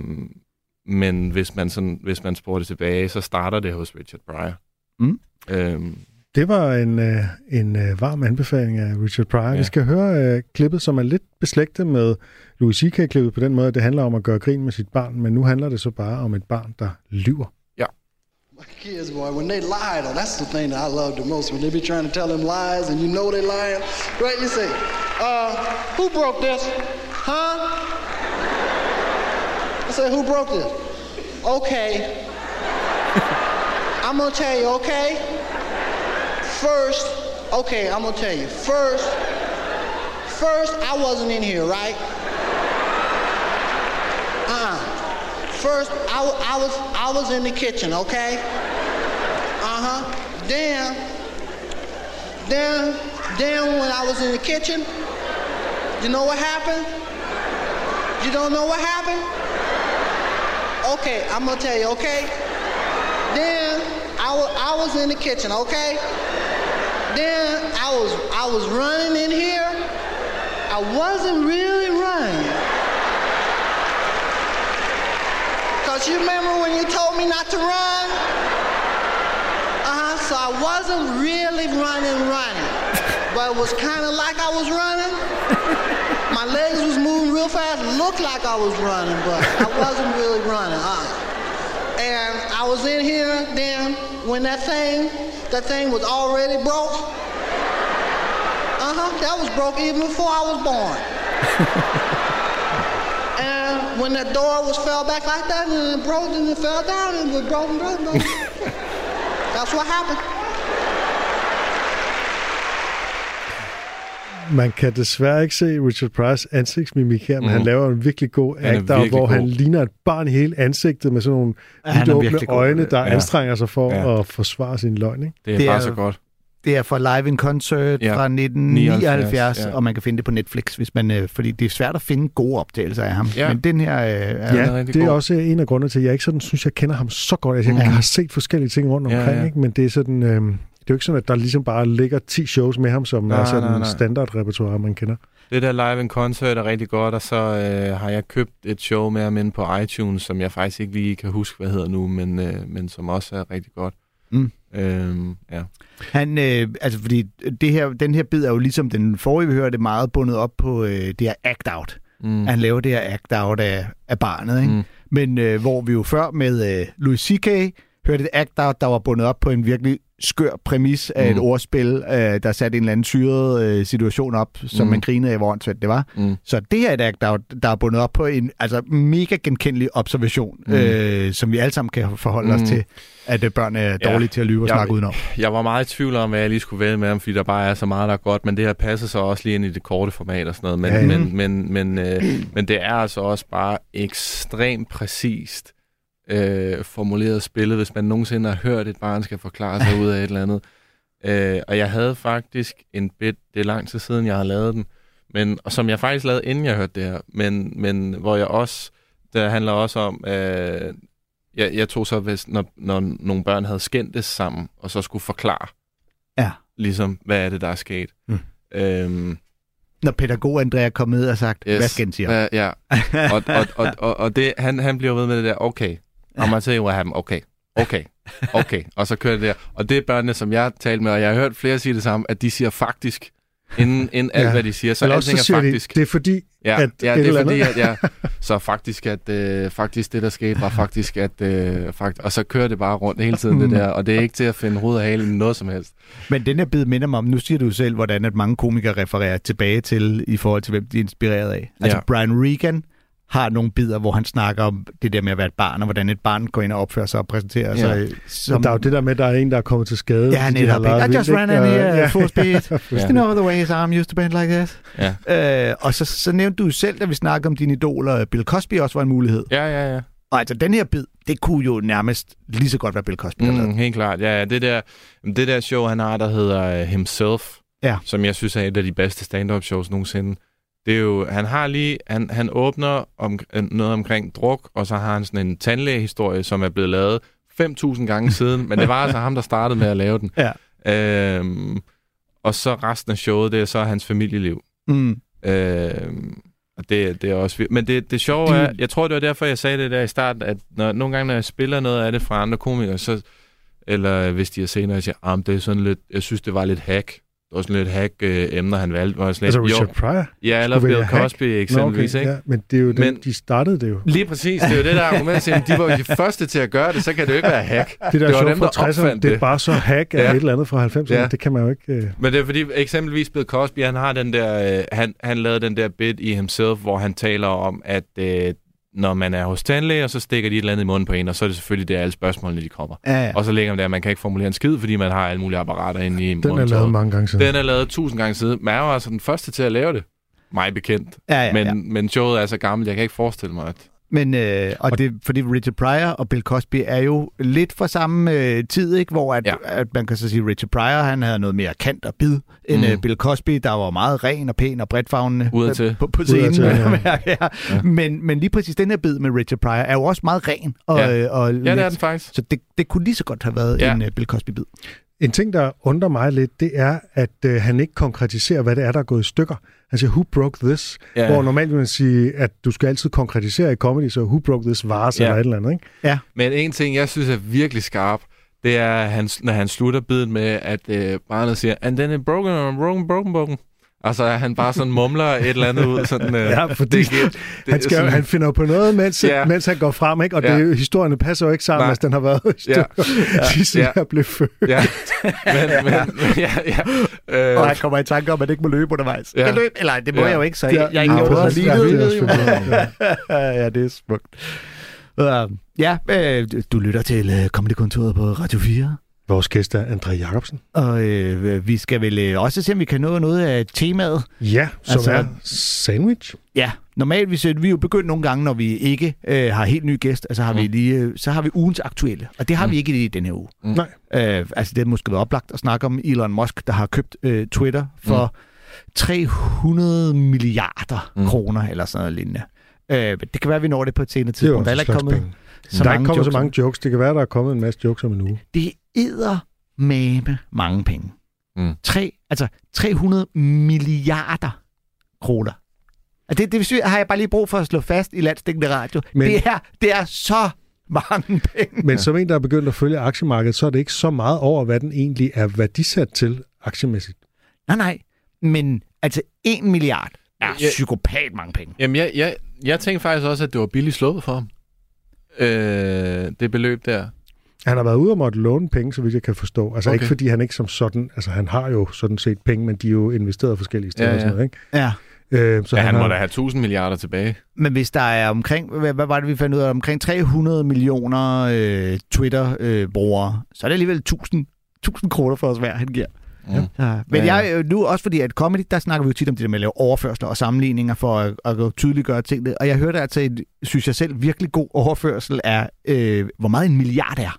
men hvis man, sådan, hvis man sporer det tilbage, så starter det hos Richard Pryor. Mm. Øh, Det var en, øh, en øh, varm anbefaling af Richard Pryor. Ja. Ja. Vi skal høre øh, klippet, som er lidt beslægtet med Louis C.K.-klippet på den måde, at det handler om at gøre grin med sit barn, men nu handler det så bare om et barn, der lyver. My kids, boy, when they lie, though, that's the thing that I love the most. When they be trying to tell them lies and you know they lying, right? You say, uh, who broke this? Huh? I said, who broke this? Okay. I'm gonna tell you, okay? First, okay, I'm gonna tell you. First, first, I wasn't in here, right? Uh-uh. First, I, I was I was in the kitchen, okay? Uh-huh. Then, then, then when I was in the kitchen, you know what happened? You don't know what happened? Okay, I'm gonna tell you, okay? Then I wa- I was in the kitchen, okay? Then I was I was running in here. I wasn't really running. Cause you remember when you told me not to run? Uh-huh, so I wasn't really running, running. But it was kind of like I was running. My legs was moving real fast, looked like I was running, but I wasn't really running. Uh. And I was in here then when that thing, that thing was already broke. Uh-huh, that was broke even before I was born. And when that door was fell back like that, and it broke, and it fell down, and it was broken, broken, broken. That's what happened. Man kan desværre ikke se Richard Pryor's ansigtsmimik her, men Mhm. han laver en virkelig god er actor, virkelig hvor god. han ligner et barn i hele ansigtet med sådan nogle Ja, er vidt åbne øjne, der Ja. anstrenger sig for Ja. at forsvare sin løgn. Ikke? det er Det bare er- så godt. Det er fra Live in Concert Ja, fra 1979, 79, ja. og man kan finde det på Netflix, hvis man, øh, fordi det er svært at finde gode optagelser af ham. Ja. Men den her øh, er... er Ja, rigtig det er god. også en af grundene til, at jeg ikke sådan synes, jeg kender ham så godt. Altså, jeg Ja. har set forskellige ting rundt Ja, omkring, ja. Ikke? men det er sådan... Øh, det er jo ikke sådan, at der ligesom bare ligger 10 shows med ham, som Nej, er sådan en standardrepertoire, man kender. Det der live in concert er rigtig godt, og så øh, har jeg købt et show med ham inde på iTunes, som jeg faktisk ikke lige kan huske, hvad hedder nu, men, øh, men som også er rigtig godt. Mm. Øhm, ja. Han, øh, altså fordi det her, den her bid er jo ligesom den forrige, vi hørte, meget bundet op på øh, det her act out. Mm. Han laver det her act out af, af barnet, ikke? Mm. Men øh, hvor vi jo før med øh, Louis C.K. hørte et act out, der var bundet op på en virkelig skør præmis af mm. et ordspil, øh, der satte en eller anden syret øh, situation op, som Mm. man grinede af, hvor åndssvagt det var. Mm. Så det her er et out, der er bundet op på en altså, mega genkendelig observation, mm. Øh, som vi alle sammen kan forholde mm. os til, at øh, børn er Ja. dårlige til at lyve og Jeg- snakke udenom. Jeg var meget i tvivl om, hvad jeg lige skulle vælge med ham, fordi der bare er så meget, der er godt, men det her passer så også lige ind i det korte format og sådan noget. Men, Ja, ja. men, men, men, øh, men det er altså også bare ekstremt præcist øh, formuleret spillet, hvis man nogensinde har hørt et barn skal forklare sig ud af et eller andet. Øh, og jeg havde faktisk en bit, det er lang tid siden, jeg har lavet den, men, og som jeg faktisk lavede, inden jeg hørte det her, men, men hvor jeg også, det handler også om, øh, jeg, jeg tog så, hvis, når, når nogle børn havde skændtes sammen, og så skulle forklare, Ja. ligesom, hvad er det, der er sket. Mm. Øhm, Når pædagog Andrea kom ned og sagt, yes. hvad den sige? Hvad, ja, og, og, og, og, og det, han, han bliver ved med det der, okay, Tell you what happened, okay, okay, okay, og så kører det der. Og det er børnene, som jeg har talt med, og jeg har hørt flere sige det samme, at de siger faktisk, inden, inden alt, Ja. hvad de siger, så alting så er siger faktisk. de, det er fordi, Ja, at ja et det eller er fordi, at ja, så faktisk, at øh, faktisk det, der skete, var faktisk, at øh, fakt, og så kører det bare rundt hele tiden, det der, og det er ikke til at finde hoved og hale noget som helst. Men den her bid minder mig om, nu siger du selv, hvordan at mange komikere refererer tilbage til, i forhold til, hvem de er inspireret af. Altså Ja. Brian Regan har nogle bidder, hvor han snakker om det der med at være et barn, og hvordan et barn går ind og opfører sig og præsenterer Ja. sig. Som... Som, Der er jo det der med, at der er en, der er kommet til skade. Ja, har netop. I just ran in here full speed. Ja. You know the way his arm used to bend like this. Ja, Øh, og så, så nævnte du selv, da vi snakkede om dine idoler, at Bill Cosby også var en mulighed. ja, ja. ja. Og altså, den her bid, det kunne jo nærmest lige så godt være Bill Cosby. Mm. Mm, helt klart. Ja, ja, det der, det der show, han har, der hedder uh, Himself, Ja. som jeg synes er et af de bedste stand-up shows nogensinde. Det er jo, han har lige, han, han åbner om, øh, noget omkring druk, og så har han sådan en tandlægehistorie, som er blevet lavet 5.000 gange siden, men det var altså ham, der startede med at lave den. Ja. Øhm, og så resten af showet, det er så hans familieliv. Mm. Øhm, og det, det er også. Men det, det sjove er, jeg tror, det var derfor, jeg sagde det der i starten, at når, nogle gange, når jeg spiller noget af det fra andre komikere, så, eller hvis de er senere, jeg siger, ah, det er sådan lidt, jeg synes, det var lidt hack. Det var sådan lidt hack-emner, han valgte. Jeg sådan Altså lidt, Richard Pryor? Ja, eller Bill hack? Cosby Nå, eksempelvis, okay, ikke? ja, men det er jo Men- dem, de startede det jo. Lige præcis, det er jo det der argument, siger, de var jo de første til at gøre det, så kan det jo ikke være hack. Det der det var dem, der 60'erne, opfandt det er det. bare så hack af Ja. et eller andet fra 90'erne. Ja. Det kan man jo ikke... Øh... Men det er fordi, eksempelvis Bill Cosby, han har den der, øh, han, han lavede den der bit i himself, hvor han taler om, at øh, når man er hos tandlæger, så stikker de et eller andet i munden på en, og så er det selvfølgelig der, alle spørgsmålene de kommer. Ja, ja. Og så ligger man der, man kan ikke formulere en skid, fordi man har alle mulige apparater inde i Den er munden. lavet mange gange siden. Den er lavet tusind gange siden. Men jeg var altså den første til at lave det. Mig bekendt. Ja, ja, men, ja. men showet er så gammelt, jeg kan ikke forestille mig, at... Men, øh, og det, fordi Richard Pryor og Bill Cosby er jo lidt fra samme øh, tid, ikke? hvor at, ja. At man kan så sige, Richard Pryor han havde noget mere kant og bid, end Mm. øh, Bill Cosby, der var meget ren og pæn og bredtfavnende Udadtil. på, på scenen. Udadtil, ja. ja. ja. Men, men lige præcis den her bid med Richard Pryor er jo også meget ren. Og, Ja. øh, og Ja, det er den faktisk. Så det, det kunne lige så godt have været ja. En uh, Bill Cosby-bid. En ting, der undrer mig lidt, det er, at øh, han ikke konkretiserer, hvad det er, der er gået i stykker. Han siger, who broke this? Ja. Hvor normalt vil man sige, at du skal altid konkretisere i comedy, så who broke this vase Ja. eller et eller andet, ikke? Men en ting, jeg synes er virkelig skarp, det er, han, når han slutter biden med, at øh, barnet siger, and then it broken, and broken, broken, broken. Altså, at han bare sådan mumler et eller andet ud. Sådan, øh, Ja, fordi det, det, det, Han, skal, sådan, han finder jo på noget, mens, Ja. mens han går frem, ikke? Og Ja. det, historierne passer jo ikke sammen, Nej. hvis den har været. Ja. Lige siden Ja. jeg blev født. Ja, men, men, men ja, ja. Øh, Og han kommer i tanke om, at det ikke må løbe undervejs. Ja. Ja. Løb, eller det må Ja. jeg jo ikke, så Ja. jeg, jeg Ja, det er noget også- lige ja, det er ja, det smukt. Uh, ja, øh, du lytter til uh, Comedy-kontoret på Radio 4. Vores gæst er André Jacobsen. Og øh, vi skal vel øh, også se, om vi kan nå noget af temaet. Ja, som Altså- er sandwich. Ja, normalt hvis vi er jo begyndt nogle gange, når vi ikke øh, har helt ny gæst, altså har vi lige, øh, så har vi ugens aktuelle, og det har vi ikke i den her uge. Mm. Nej. Øh, altså det er måske været oplagt at snakke om Elon Musk, der har købt øh, Twitter for 300 milliarder mm. kroner eller sådan noget lignende. Øh, det kan være, at vi når det på et senere Det er tidspunkt. Der er ikke kommet penge. så Der er ikke kommet så jokes. mange jokes. Det kan være, der er kommet en masse jokes om en uge. Det æder mame mange penge. Mm. Tre, altså 300 milliarder kroner. Og det, det har jeg bare lige brug for at slå fast i landstækkende radio. Men, det, er, det er så mange penge. Men som en, der er begyndt at følge aktiemarkedet, så er det ikke så meget over, hvad den egentlig er værdisat til aktiemæssigt. Nej, nej. Men altså 1 milliard er Ja. psykopat mange penge. Jamen, jeg, jeg, jeg tænkte faktisk også, at det var billigt slået for ham. Øh, det beløb der. Han har været ude og måtte låne penge, så vidt jeg kan forstå. Altså Okay. ikke fordi han ikke som sådan, altså han har jo sådan set penge, men de er jo investeret forskellige steder Ja, og sådan ja. noget, ikke? Ja. Øh, så Ja, han har, må da have 1000 milliarder tilbage. Men hvis der er omkring, hvad, hvad var det, vi fandt ud af, omkring 300 millioner øh, Twitter-brugere, så er det alligevel 1000, 1000 kroner for os hver, han giver. Mm. Ja. Men Ja, jeg ja. øh, nu også fordi, at comedy, der snakker vi jo tit om det der med at lave overførsler og sammenligninger for at, at tydeliggøre tingene. Og jeg hørte altså en, synes jeg selv, virkelig god overførsel af, øh, hvor meget en milliard er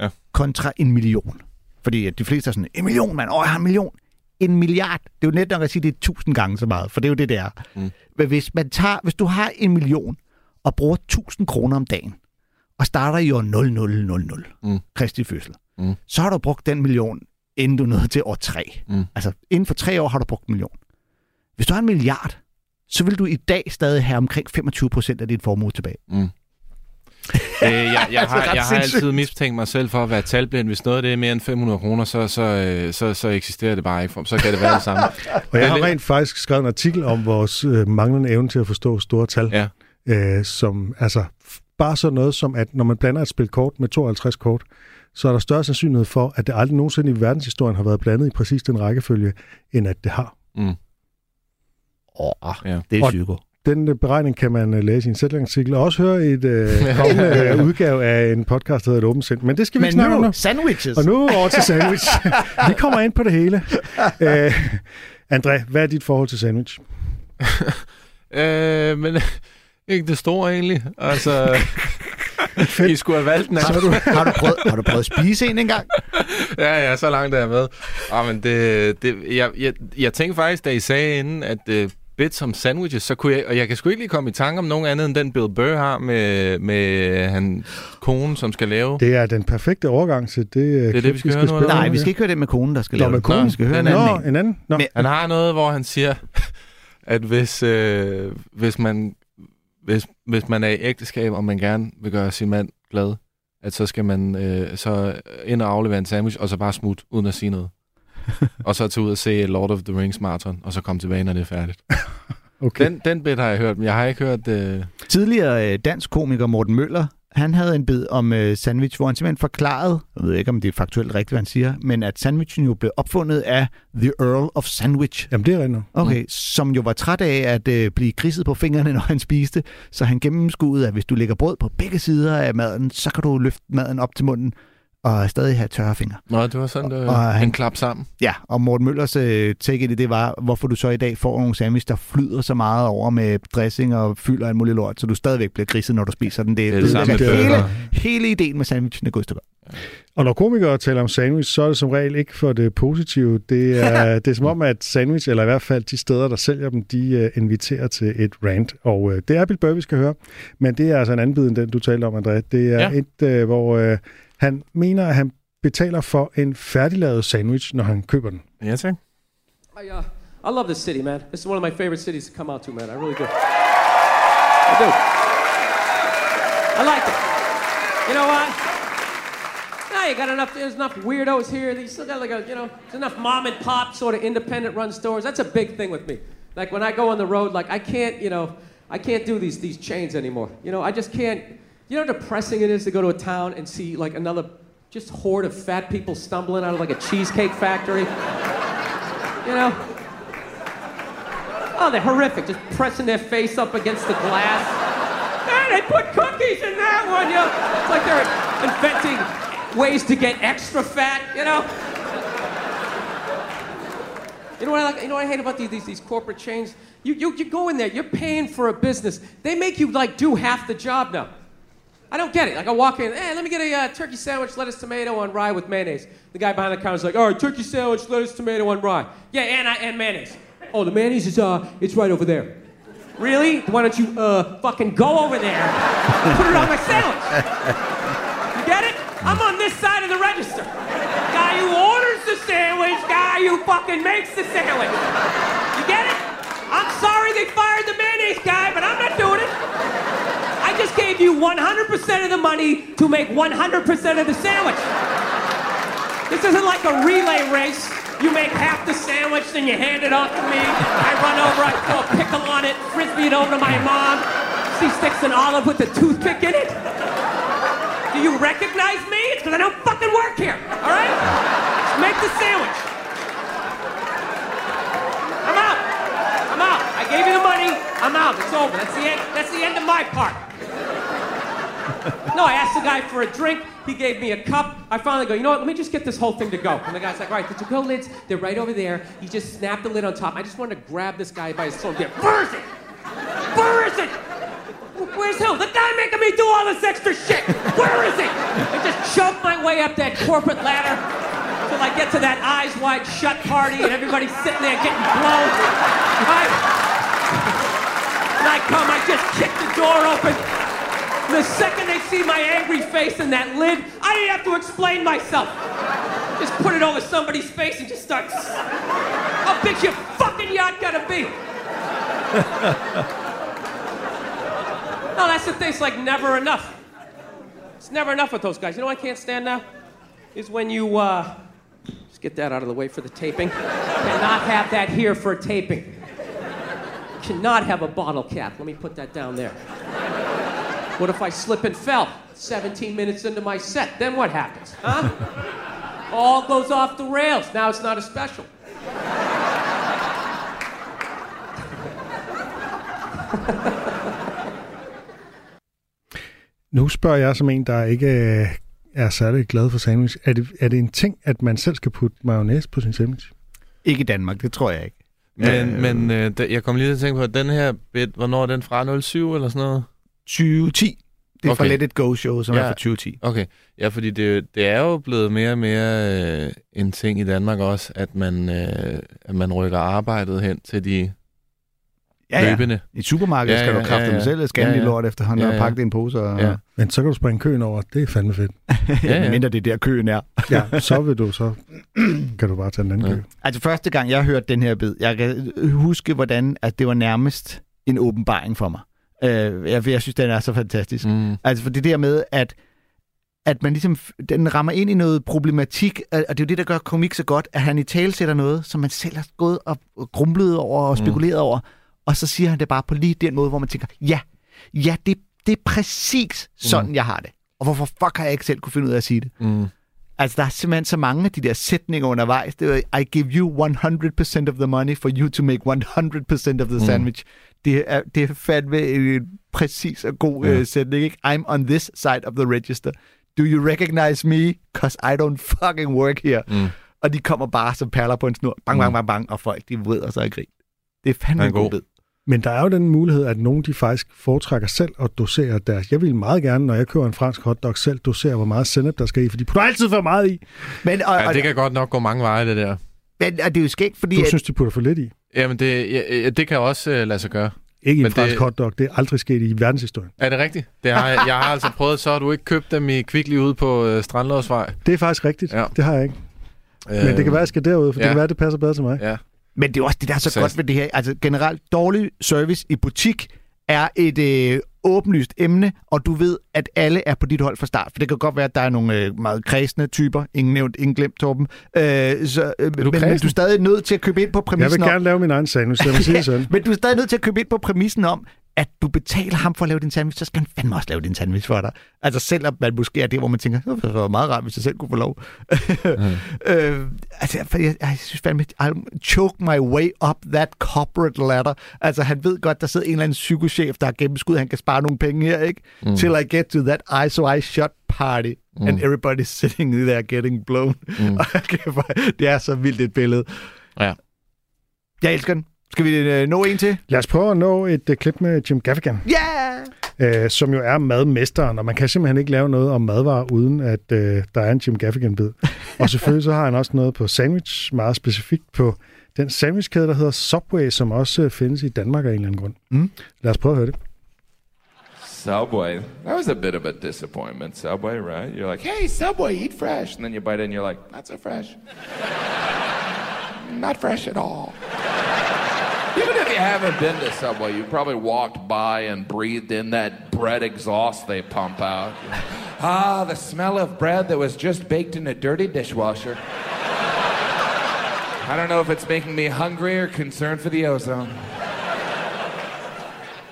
Ja. kontra en million. Fordi de fleste er sådan, en million, mand, åh, jeg har en million. En milliard, det er jo net nok at sige, det er tusind gange så meget, for det er jo det, det er. Mm. Men hvis, man tager, hvis du har en million og bruger 1000 kroner om dagen, og starter i år 0000, Mm. Kristi fødsel, Mm. så har du brugt den million, inden du nåede til år 3. Mm. Altså, inden for tre år har du brugt en million. Hvis du har en milliard, så vil du i dag stadig have omkring 25 procent af din formue tilbage. Mm. Øh, jeg, jeg, har, jeg har altid mistænkt mig selv for at være talblind. Hvis noget af det er mere end 500 kroner, så, så, øh, så, så eksisterer det bare ikke. for- Så kan det være det samme. og jeg har rent faktisk skrevet en artikel om vores øh, manglende evne til at forstå store tal. Ja. Øh, som, altså, bare sådan noget som, at når man blander et spil kort med 52 kort, så er der større sandsynlighed for, at det aldrig nogensinde i verdenshistorien har været blandet i præcis den rækkefølge, end at det har. Mm. Åh, Ja. det er Og- psyko. Den øh, beregning kan man øh, læse i en sætningsartikel, og også høre i et øh, kommende øh, udgave af en podcast, der hedder Et Åbent Sind. Men det skal vi Men ikke snakke om nu. nu, sandwiches. Og nu over til sandwich. vi kommer ind på det hele. Øh, André, hvad er dit forhold til sandwich? Øh, men ikke det store egentlig. Altså, I skulle have valgt den har, anden. du, har, du prøvet, har du prøvet at spise en engang? ja, ja, så langt er jeg med. Ah, men det, det, jeg, jeg, jeg tænkte faktisk, da I sagde inden, at uh, bits som sandwiches, så kunne jeg, og jeg kan sgu ikke lige komme i tanke om nogen andet end den Bill Burr har med, med han kone, som skal lave. Det er den perfekte overgang til det, øh, det, klip, vi skal høre nu, spille eller Nej, vi skal ikke høre det med konen, der skal Nå, lave med det. konen? Vi skal høre en Den anden Nå, en. en anden? Nå. Men- Han har noget, hvor han siger, at hvis, øh, hvis, man, hvis, hvis man er i ægteskab, og man gerne vil gøre sin mand glad, at så skal man øh, så ind og aflevere en sandwich, og så bare smutte, uden at sige noget. og så tage ud og se Lord of the Rings marathon, og så komme tilbage, når det er færdigt. Okay. Den, den bit har jeg hørt, men jeg har ikke hørt... Øh... Tidligere øh, dansk komiker Morten Møller, han havde en bid om øh, sandwich, hvor han simpelthen forklarede, jeg ved ikke, om det er faktuelt rigtigt, hvad han siger, men at sandwichen jo blev opfundet af The Earl of Sandwich. Jamen, det er rigtigt. Okay, mm. som jo var træt af at øh, blive kridset på fingrene, når han spiste, så han gennemskuede, at hvis du lægger brød på begge sider af maden, så kan du løfte maden op til munden og stadig have tørre fingre. Nå, det var sådan, det Og var han- en klap sammen. Ja, og Morten Møllers øh, take i det, det var, hvorfor du så i dag får nogle sandwich, der flyder så meget over med dressing og fylder en mulig lort, så du stadigvæk bliver griset, når du spiser den. Det, Det er det samme med hele, hele ideen med sandwichen er gået stykker. Og når komikere taler om sandwich, så er det som regel ikke for det positive. Det er, det er som om, at sandwich, eller i hvert fald de steder, der sælger dem, de uh, inviterer til et rant. Og uh, det er Bill Burr, vi skal høre. Men det er altså en anden bid end den, du talte om, André. Det er Ja. et, uh, hvor uh, han mener, at han betaler for en færdiglavet sandwich, når han køber den. Ja, tak. I, uh, I love this city, man. This is one of my favorite cities to come out to, man. I really do. I do. I like it. You know what? Now you got enough. There's enough weirdos here. You still got like a, you know, there's enough mom and pop sort of independent run stores. That's a big thing with me. Like when I go on the road, like I can't, you know, I can't do these these chains anymore. You know, I just can't. You know how depressing it is to go to a town and see like another just horde of fat people stumbling out of like a cheesecake factory. You know? Oh, they're horrific. Just pressing their face up against the glass. And they put cookies in that one. You know? It's like they're inventing ways to get extra fat, you know? You know what I like, you know what I hate about these, these, these corporate chains? You, you, you go in there, you're paying for a business. They make you like do half the job now. I don't get it. Like I walk in, hey, let me get a uh, turkey sandwich, lettuce, tomato on rye with mayonnaise. The guy behind the counter's like, all right, turkey sandwich, lettuce, tomato on rye. Yeah, and, I, and mayonnaise. Oh, the mayonnaise is uh, it's right over there. Really? Why don't you uh fucking go over there, and put it on my sandwich? You get it? I'm on this side of the register. Guy who orders the sandwich, guy who fucking makes the sandwich. You get it? I'm sorry they fired the mayonnaise guy, but I'm not doing it. Just gave you 100% of the money to make 100% of the sandwich. This isn't like a relay race. You make half the sandwich, then you hand it off to me. I run over, I throw a pickle on it, frisbee it over to my mom. She sticks an olive with a toothpick in it. Do you recognize me? It's because I don't fucking work here, all right? Just make the sandwich. I'm out. I'm out. I gave you the money. I'm out. It's over. That's the end. That's the end of my part. No, I asked the guy for a drink. He gave me a cup. I finally go, you know what? Let me just get this whole thing to go. And the guy's like, all right, the to-go lids, they're right over there. He just snapped the lid on top. I just wanted to grab this guy by his throat. There. Where is it? Where is it? Where's who? The guy making me do all this extra shit. Where is it? I just choke my way up that corporate ladder till I get to that eyes wide shut party and everybody's sitting there getting blown. And I come, I just kick the door open. The second they see my angry face in that lid, I didn't have to explain myself. Just put it over somebody's face and just start. How big's your fucking yacht gotta be? No, that's the thing. It's like never enough. It's never enough with those guys. You know I can't stand now? Is when you, uh, just get that out of the way for the taping. Cannot have that here for taping. Cannot have a bottle cap. Let me put that down there. What if I slip and fell 17 minutes into my set? Then what happens? Huh? All goes off the rails. Now it's not a special. Nu spørger jeg som en, der ikke øh, er særlig glad for sandwich. Er det, er det en ting, at man selv skal putte mayonnaise på sin sandwich? Ikke i Danmark, det tror jeg ikke. Men, øh, men øh, jeg kom lige til at tænke på, at den her bit, hvornår er den fra? 07 eller sådan noget? 2010. Det er okay. fra. Let It Go Show, som ja. er fra 2010. Okay, ja, fordi det, det er jo blevet mere og mere øh, en ting i Danmark også, at man, øh, at man rykker arbejdet hen til de Ja, ja. løbende. I et supermarked Ja, skal du ja, kræfte ja, ja. selv scanne Ja, ja, lort efterhånden Ja, og ja. pakke det i en pose. Og... Ja. Men så kan du springe køen over. Det er fandme fedt. Ja, ja. Mindre det er der køen er. Ja, så vil du så... kan du bare tage den anden Ja. kø. Altså første gang, jeg hørte den her bid, jeg kan huske, hvordan at det var nærmest en åbenbaring for mig. Øh, jeg, jeg synes, den er så fantastisk. Mm. Altså for det der med, at at man ligesom, den rammer ind i noget problematik, og det er jo det, der gør komik så godt, at han i tale sætter noget, som man selv har gået og grumlet over og spekuleret mm. over, og så siger han det bare på lige den måde, hvor man tænker, ja, ja, det, det er præcis sådan, mm. jeg har det. Og hvorfor fuck har jeg ikke selv kunne finde ud af at sige det? Mm. Altså, der er simpelthen så mange af de der sætninger undervejs. Det er, I give you 100% of the money for you to make 100% of the sandwich. Det, er, det er fandme en præcis og god Ja. uh, sætning, ikke? I'm on this side of the register. Do you recognize me? Cause I don't fucking work here. Mm. Og de kommer bare som perler på en snor. Bang, bang, bang, bang. Og folk, de vrider sig i grin. Det er fandme er en god bid. Men der er jo den mulighed, at nogen de faktisk foretrækker selv at dosere deres. Jeg vil meget gerne, når jeg køber en fransk hotdog, selv dosere, hvor meget sennep der skal i, for de putter altid for meget i. Men, og, Ja, og, det kan godt nok gå mange veje, det der. men og det er jo skægt, fordi... Du at- synes, de putter for lidt i. Jamen, det, ja, det kan også øh, lade sig gøre. Ikke i en Men fransk det- hotdog. Det er aldrig sket i verdenshistorien. Er det rigtigt? Det har, jeg jeg har altså prøvet, så har du ikke købt dem i Kvickly ude på øh, Strandlåsvej. Det er faktisk rigtigt. Ja. Det har jeg ikke. Men det kan være, at jeg skal derud, for ja. det kan være, at det passer bedre til mig. Ja. Men det er også det, der er så Så- godt ved det her. Altså generelt, dårlig service i butik er et øh, åbenlyst emne, og du ved, at alle er på dit hold fra start. For det kan godt være, at der er nogle øh, meget kredsende typer. Ingen nævnt, ingen glemt, Torben. Øh, så, øh, men, men du er stadig nødt til at købe ind på Jeg præmissen vil om... gerne lave min egen sandwich, lad mig sige sådan. Men du er stadig nødt til at købe ind på præmissen om, at du betaler ham for at lave din sandwich, så skal han fandme også lave din sandwich for dig. Altså selvom man måske er det, hvor man tænker, det være meget rart, hvis jeg selv kunne få lov. øh, altså, for jeg, jeg synes fandme, I'll choke my way up that corporate ladder. Altså han ved godt, der sidder en eller anden psykochef, der har gennemskud, han kan spare nogle penge her, ikke? Mm. Till I get to that eye so I shut party, mm. and everybody's sitting there getting blown. Mm. det er så vildt et billede. Ja. Jeg elsker den. Skal vi øh, nå en til? Lad os prøve at nå et uh, klip med Jim Gaffigan. Ja! øh, som jo er madmesteren, og man kan simpelthen ikke lave noget om madvarer, uden at øh, der er en Jim Gaffigan-bid. og selvfølgelig så har han også noget på sandwich, meget specifikt på den sandwichkæde, der hedder Subway, som også øh, findes i Danmark af en eller anden grund. Mm. Lad os prøve at høre det. Subway. That was a bit of a disappointment, Subway, right? You're like, hey, Subway, eat fresh. And then you bite it and you're like, not so fresh. not fresh at all. Even if you haven't been to Subway, you probably walked by and breathed in that bread exhaust they pump out. ah, the smell of bread that was just baked in a dirty dishwasher. I don't know if it's making me hungry or concerned for the ozone.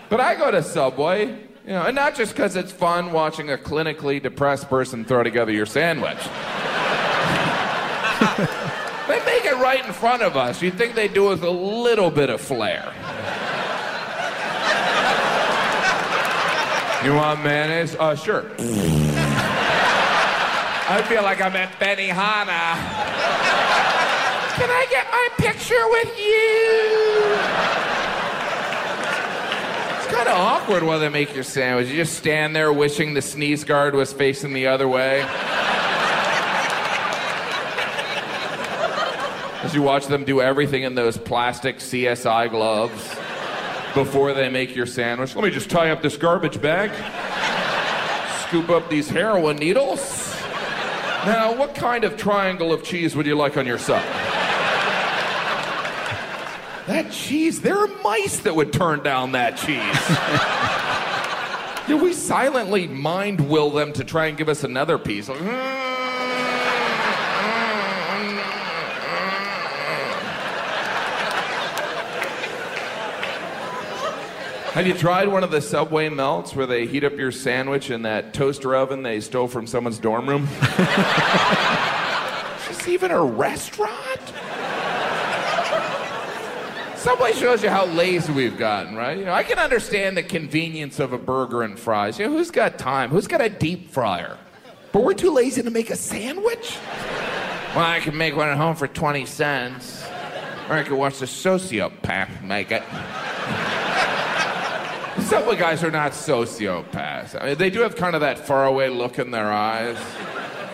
But I go to Subway, you know, and not just because it's fun watching a clinically depressed person throw together your sandwich. right in front of us. You'd think they do it with a little bit of flair. You want mayonnaise? Uh, sure. I feel like I'm at Benihana. Can I get my picture with you? It's kind of awkward while they make your sandwich. You just stand there wishing the sneeze guard was facing the other way. As you watch them do everything in those plastic CSI gloves before they make your sandwich. Let me just tie up this garbage bag, scoop up these heroin needles. Now, what kind of triangle of cheese would you like on your sub? That cheese, there are mice that would turn down that cheese. yeah, we silently mind will them to try and give us another piece. Like, hmm. Have you tried one of the Subway melts where they heat up your sandwich in that toaster oven they stole from someone's dorm room? Is this even a restaurant? Subway shows you how lazy we've gotten, right? You know, I can understand the convenience of a burger and fries. You know, who's got time? Who's got a deep fryer? But we're too lazy to make a sandwich? Well, I can make one at home for 20 cents. Or I could watch the sociopath make it. Subway guys are not sociopaths. I mean, they do have kind of that faraway look in their eyes.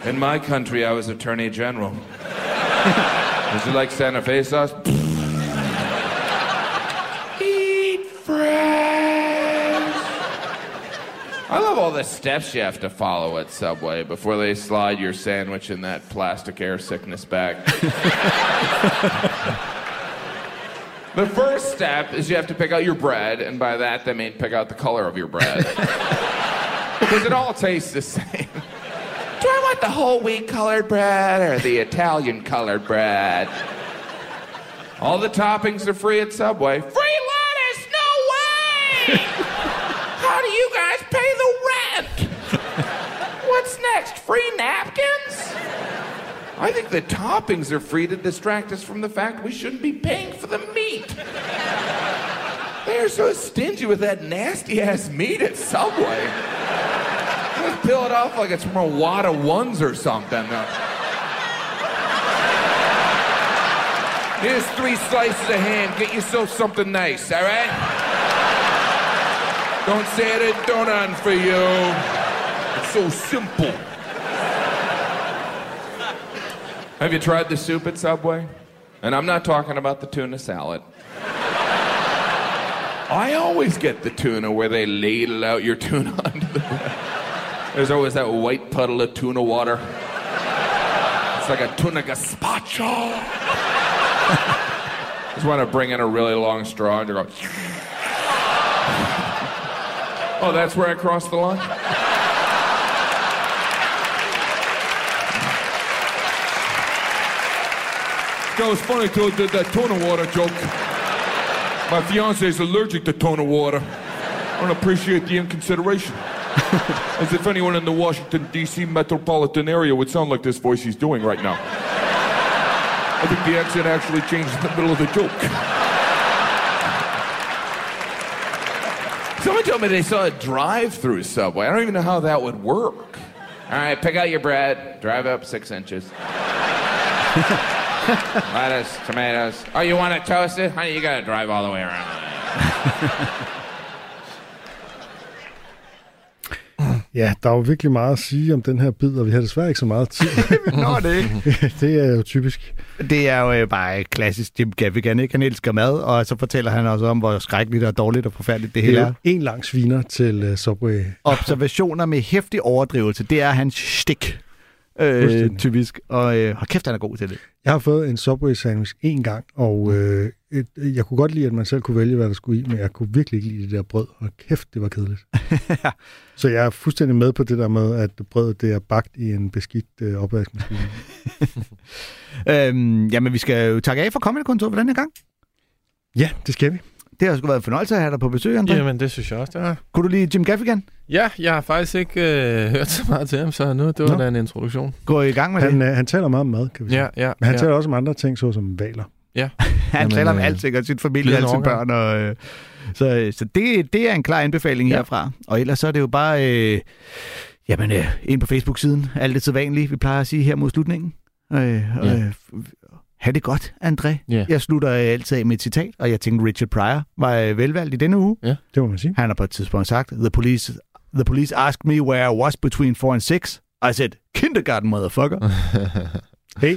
In my country, I was Attorney General. Would you like Santa Fe sauce? Eat fresh. I love all the steps you have to follow at Subway before they slide your sandwich in that plastic air sickness bag. The first step is you have to pick out your bread, and by that they mean pick out the color of your bread. because it all tastes the same. Do I want the whole wheat colored bread or the Italian colored bread? All the toppings are free at Subway. Free lettuce? No way! How do you guys pay the rent? What's next? Free napkins? I think the toppings are free to distract us from the fact we shouldn't be paying for the meat. They're so stingy with that nasty ass meat at Subway. Just peel it off like it's from a wad of ones or something. Here's three slices of ham. Get yourself something nice, all right? Don't say it done on for you. It's so simple. Have you tried the soup at Subway? And I'm not talking about the tuna salad. I always get the tuna where they ladle out your tuna onto the bread. There's always that white puddle of tuna water. It's like a tuna gazpacho. Just want to bring in a really long straw and you go. oh, that's where I crossed the line? That was funny too, the, that tuna water joke. My fiance is allergic to tuna water. I don't appreciate the inconsideration. As if anyone in the Washington, D.C. metropolitan area would sound like this voice he's doing right now. I think the accent actually changed in the middle of the joke. Someone told me they saw a drive through subway. I don't even know how that would work. All right, pick out your bread. Drive up six inches. Lettuce, tomatoes. Oh, you want it toasted? Honey, you gotta drive all the way around. Ja, der er jo virkelig meget at sige om den her bid, og vi har desværre ikke så meget tid. Nå, det ikke. det er jo typisk. Det er jo øh, bare klassisk Jim Gaffigan, ikke? Han elsker mad, og så fortæller han også om, hvor skrækkeligt og dårligt og forfærdeligt det Det hele er en lang sviner til uh, Subway. Observationer med hæftig overdrivelse, det er hans stik. Øh, typisk. Og øh, hold kæft, han er god til det. Jeg har fået en Subway sandwich en gang, og øh, et, jeg kunne godt lide, at man selv kunne vælge, hvad der skulle i, men jeg kunne virkelig ikke lide det der brød, og kæft, det var kedeligt. Så jeg er fuldstændig med på det der med, at brødet det er bagt i en beskidt øh, opvaskemaskine. Øhm, jamen, vi skal jo takke af for Comedy Kontor for den her gang. ja, det skal vi. Det har sgu været en fornøjelse at have dig på besøg, André. Jamen, det synes jeg også, det var. Kunne du lide Jim Gaffigan? Ja, jeg har faktisk ikke øh, hørt så meget til ham, så nu det var Nå. da en introduktion. Gå i gang med det. Han, øh, han taler meget om mad, kan vi sige. Ja, ja. Men han ja. taler også om andre ting, såsom valer. Han Jamen, taler om øh, alt sikkert, sin familie, alle sine børn. Og, øh, så så det, det er en klar anbefaling Ja. herfra. Og ellers så er det jo bare øh, jamen, øh, ind på Facebook-siden. Alt det sædvanlige, vi plejer at sige her mod slutningen. Øh, Ja. øh, ha' det godt, André. Ja. Jeg slutter altid af med et citat, og jeg tænkte, Richard Pryor var øh, velvalgt i denne uge. Det må man sige. Han har på et tidspunkt sagt, the police, the police asked me where I was between 4 and 6. I said, kindergarten, motherfucker. Hey,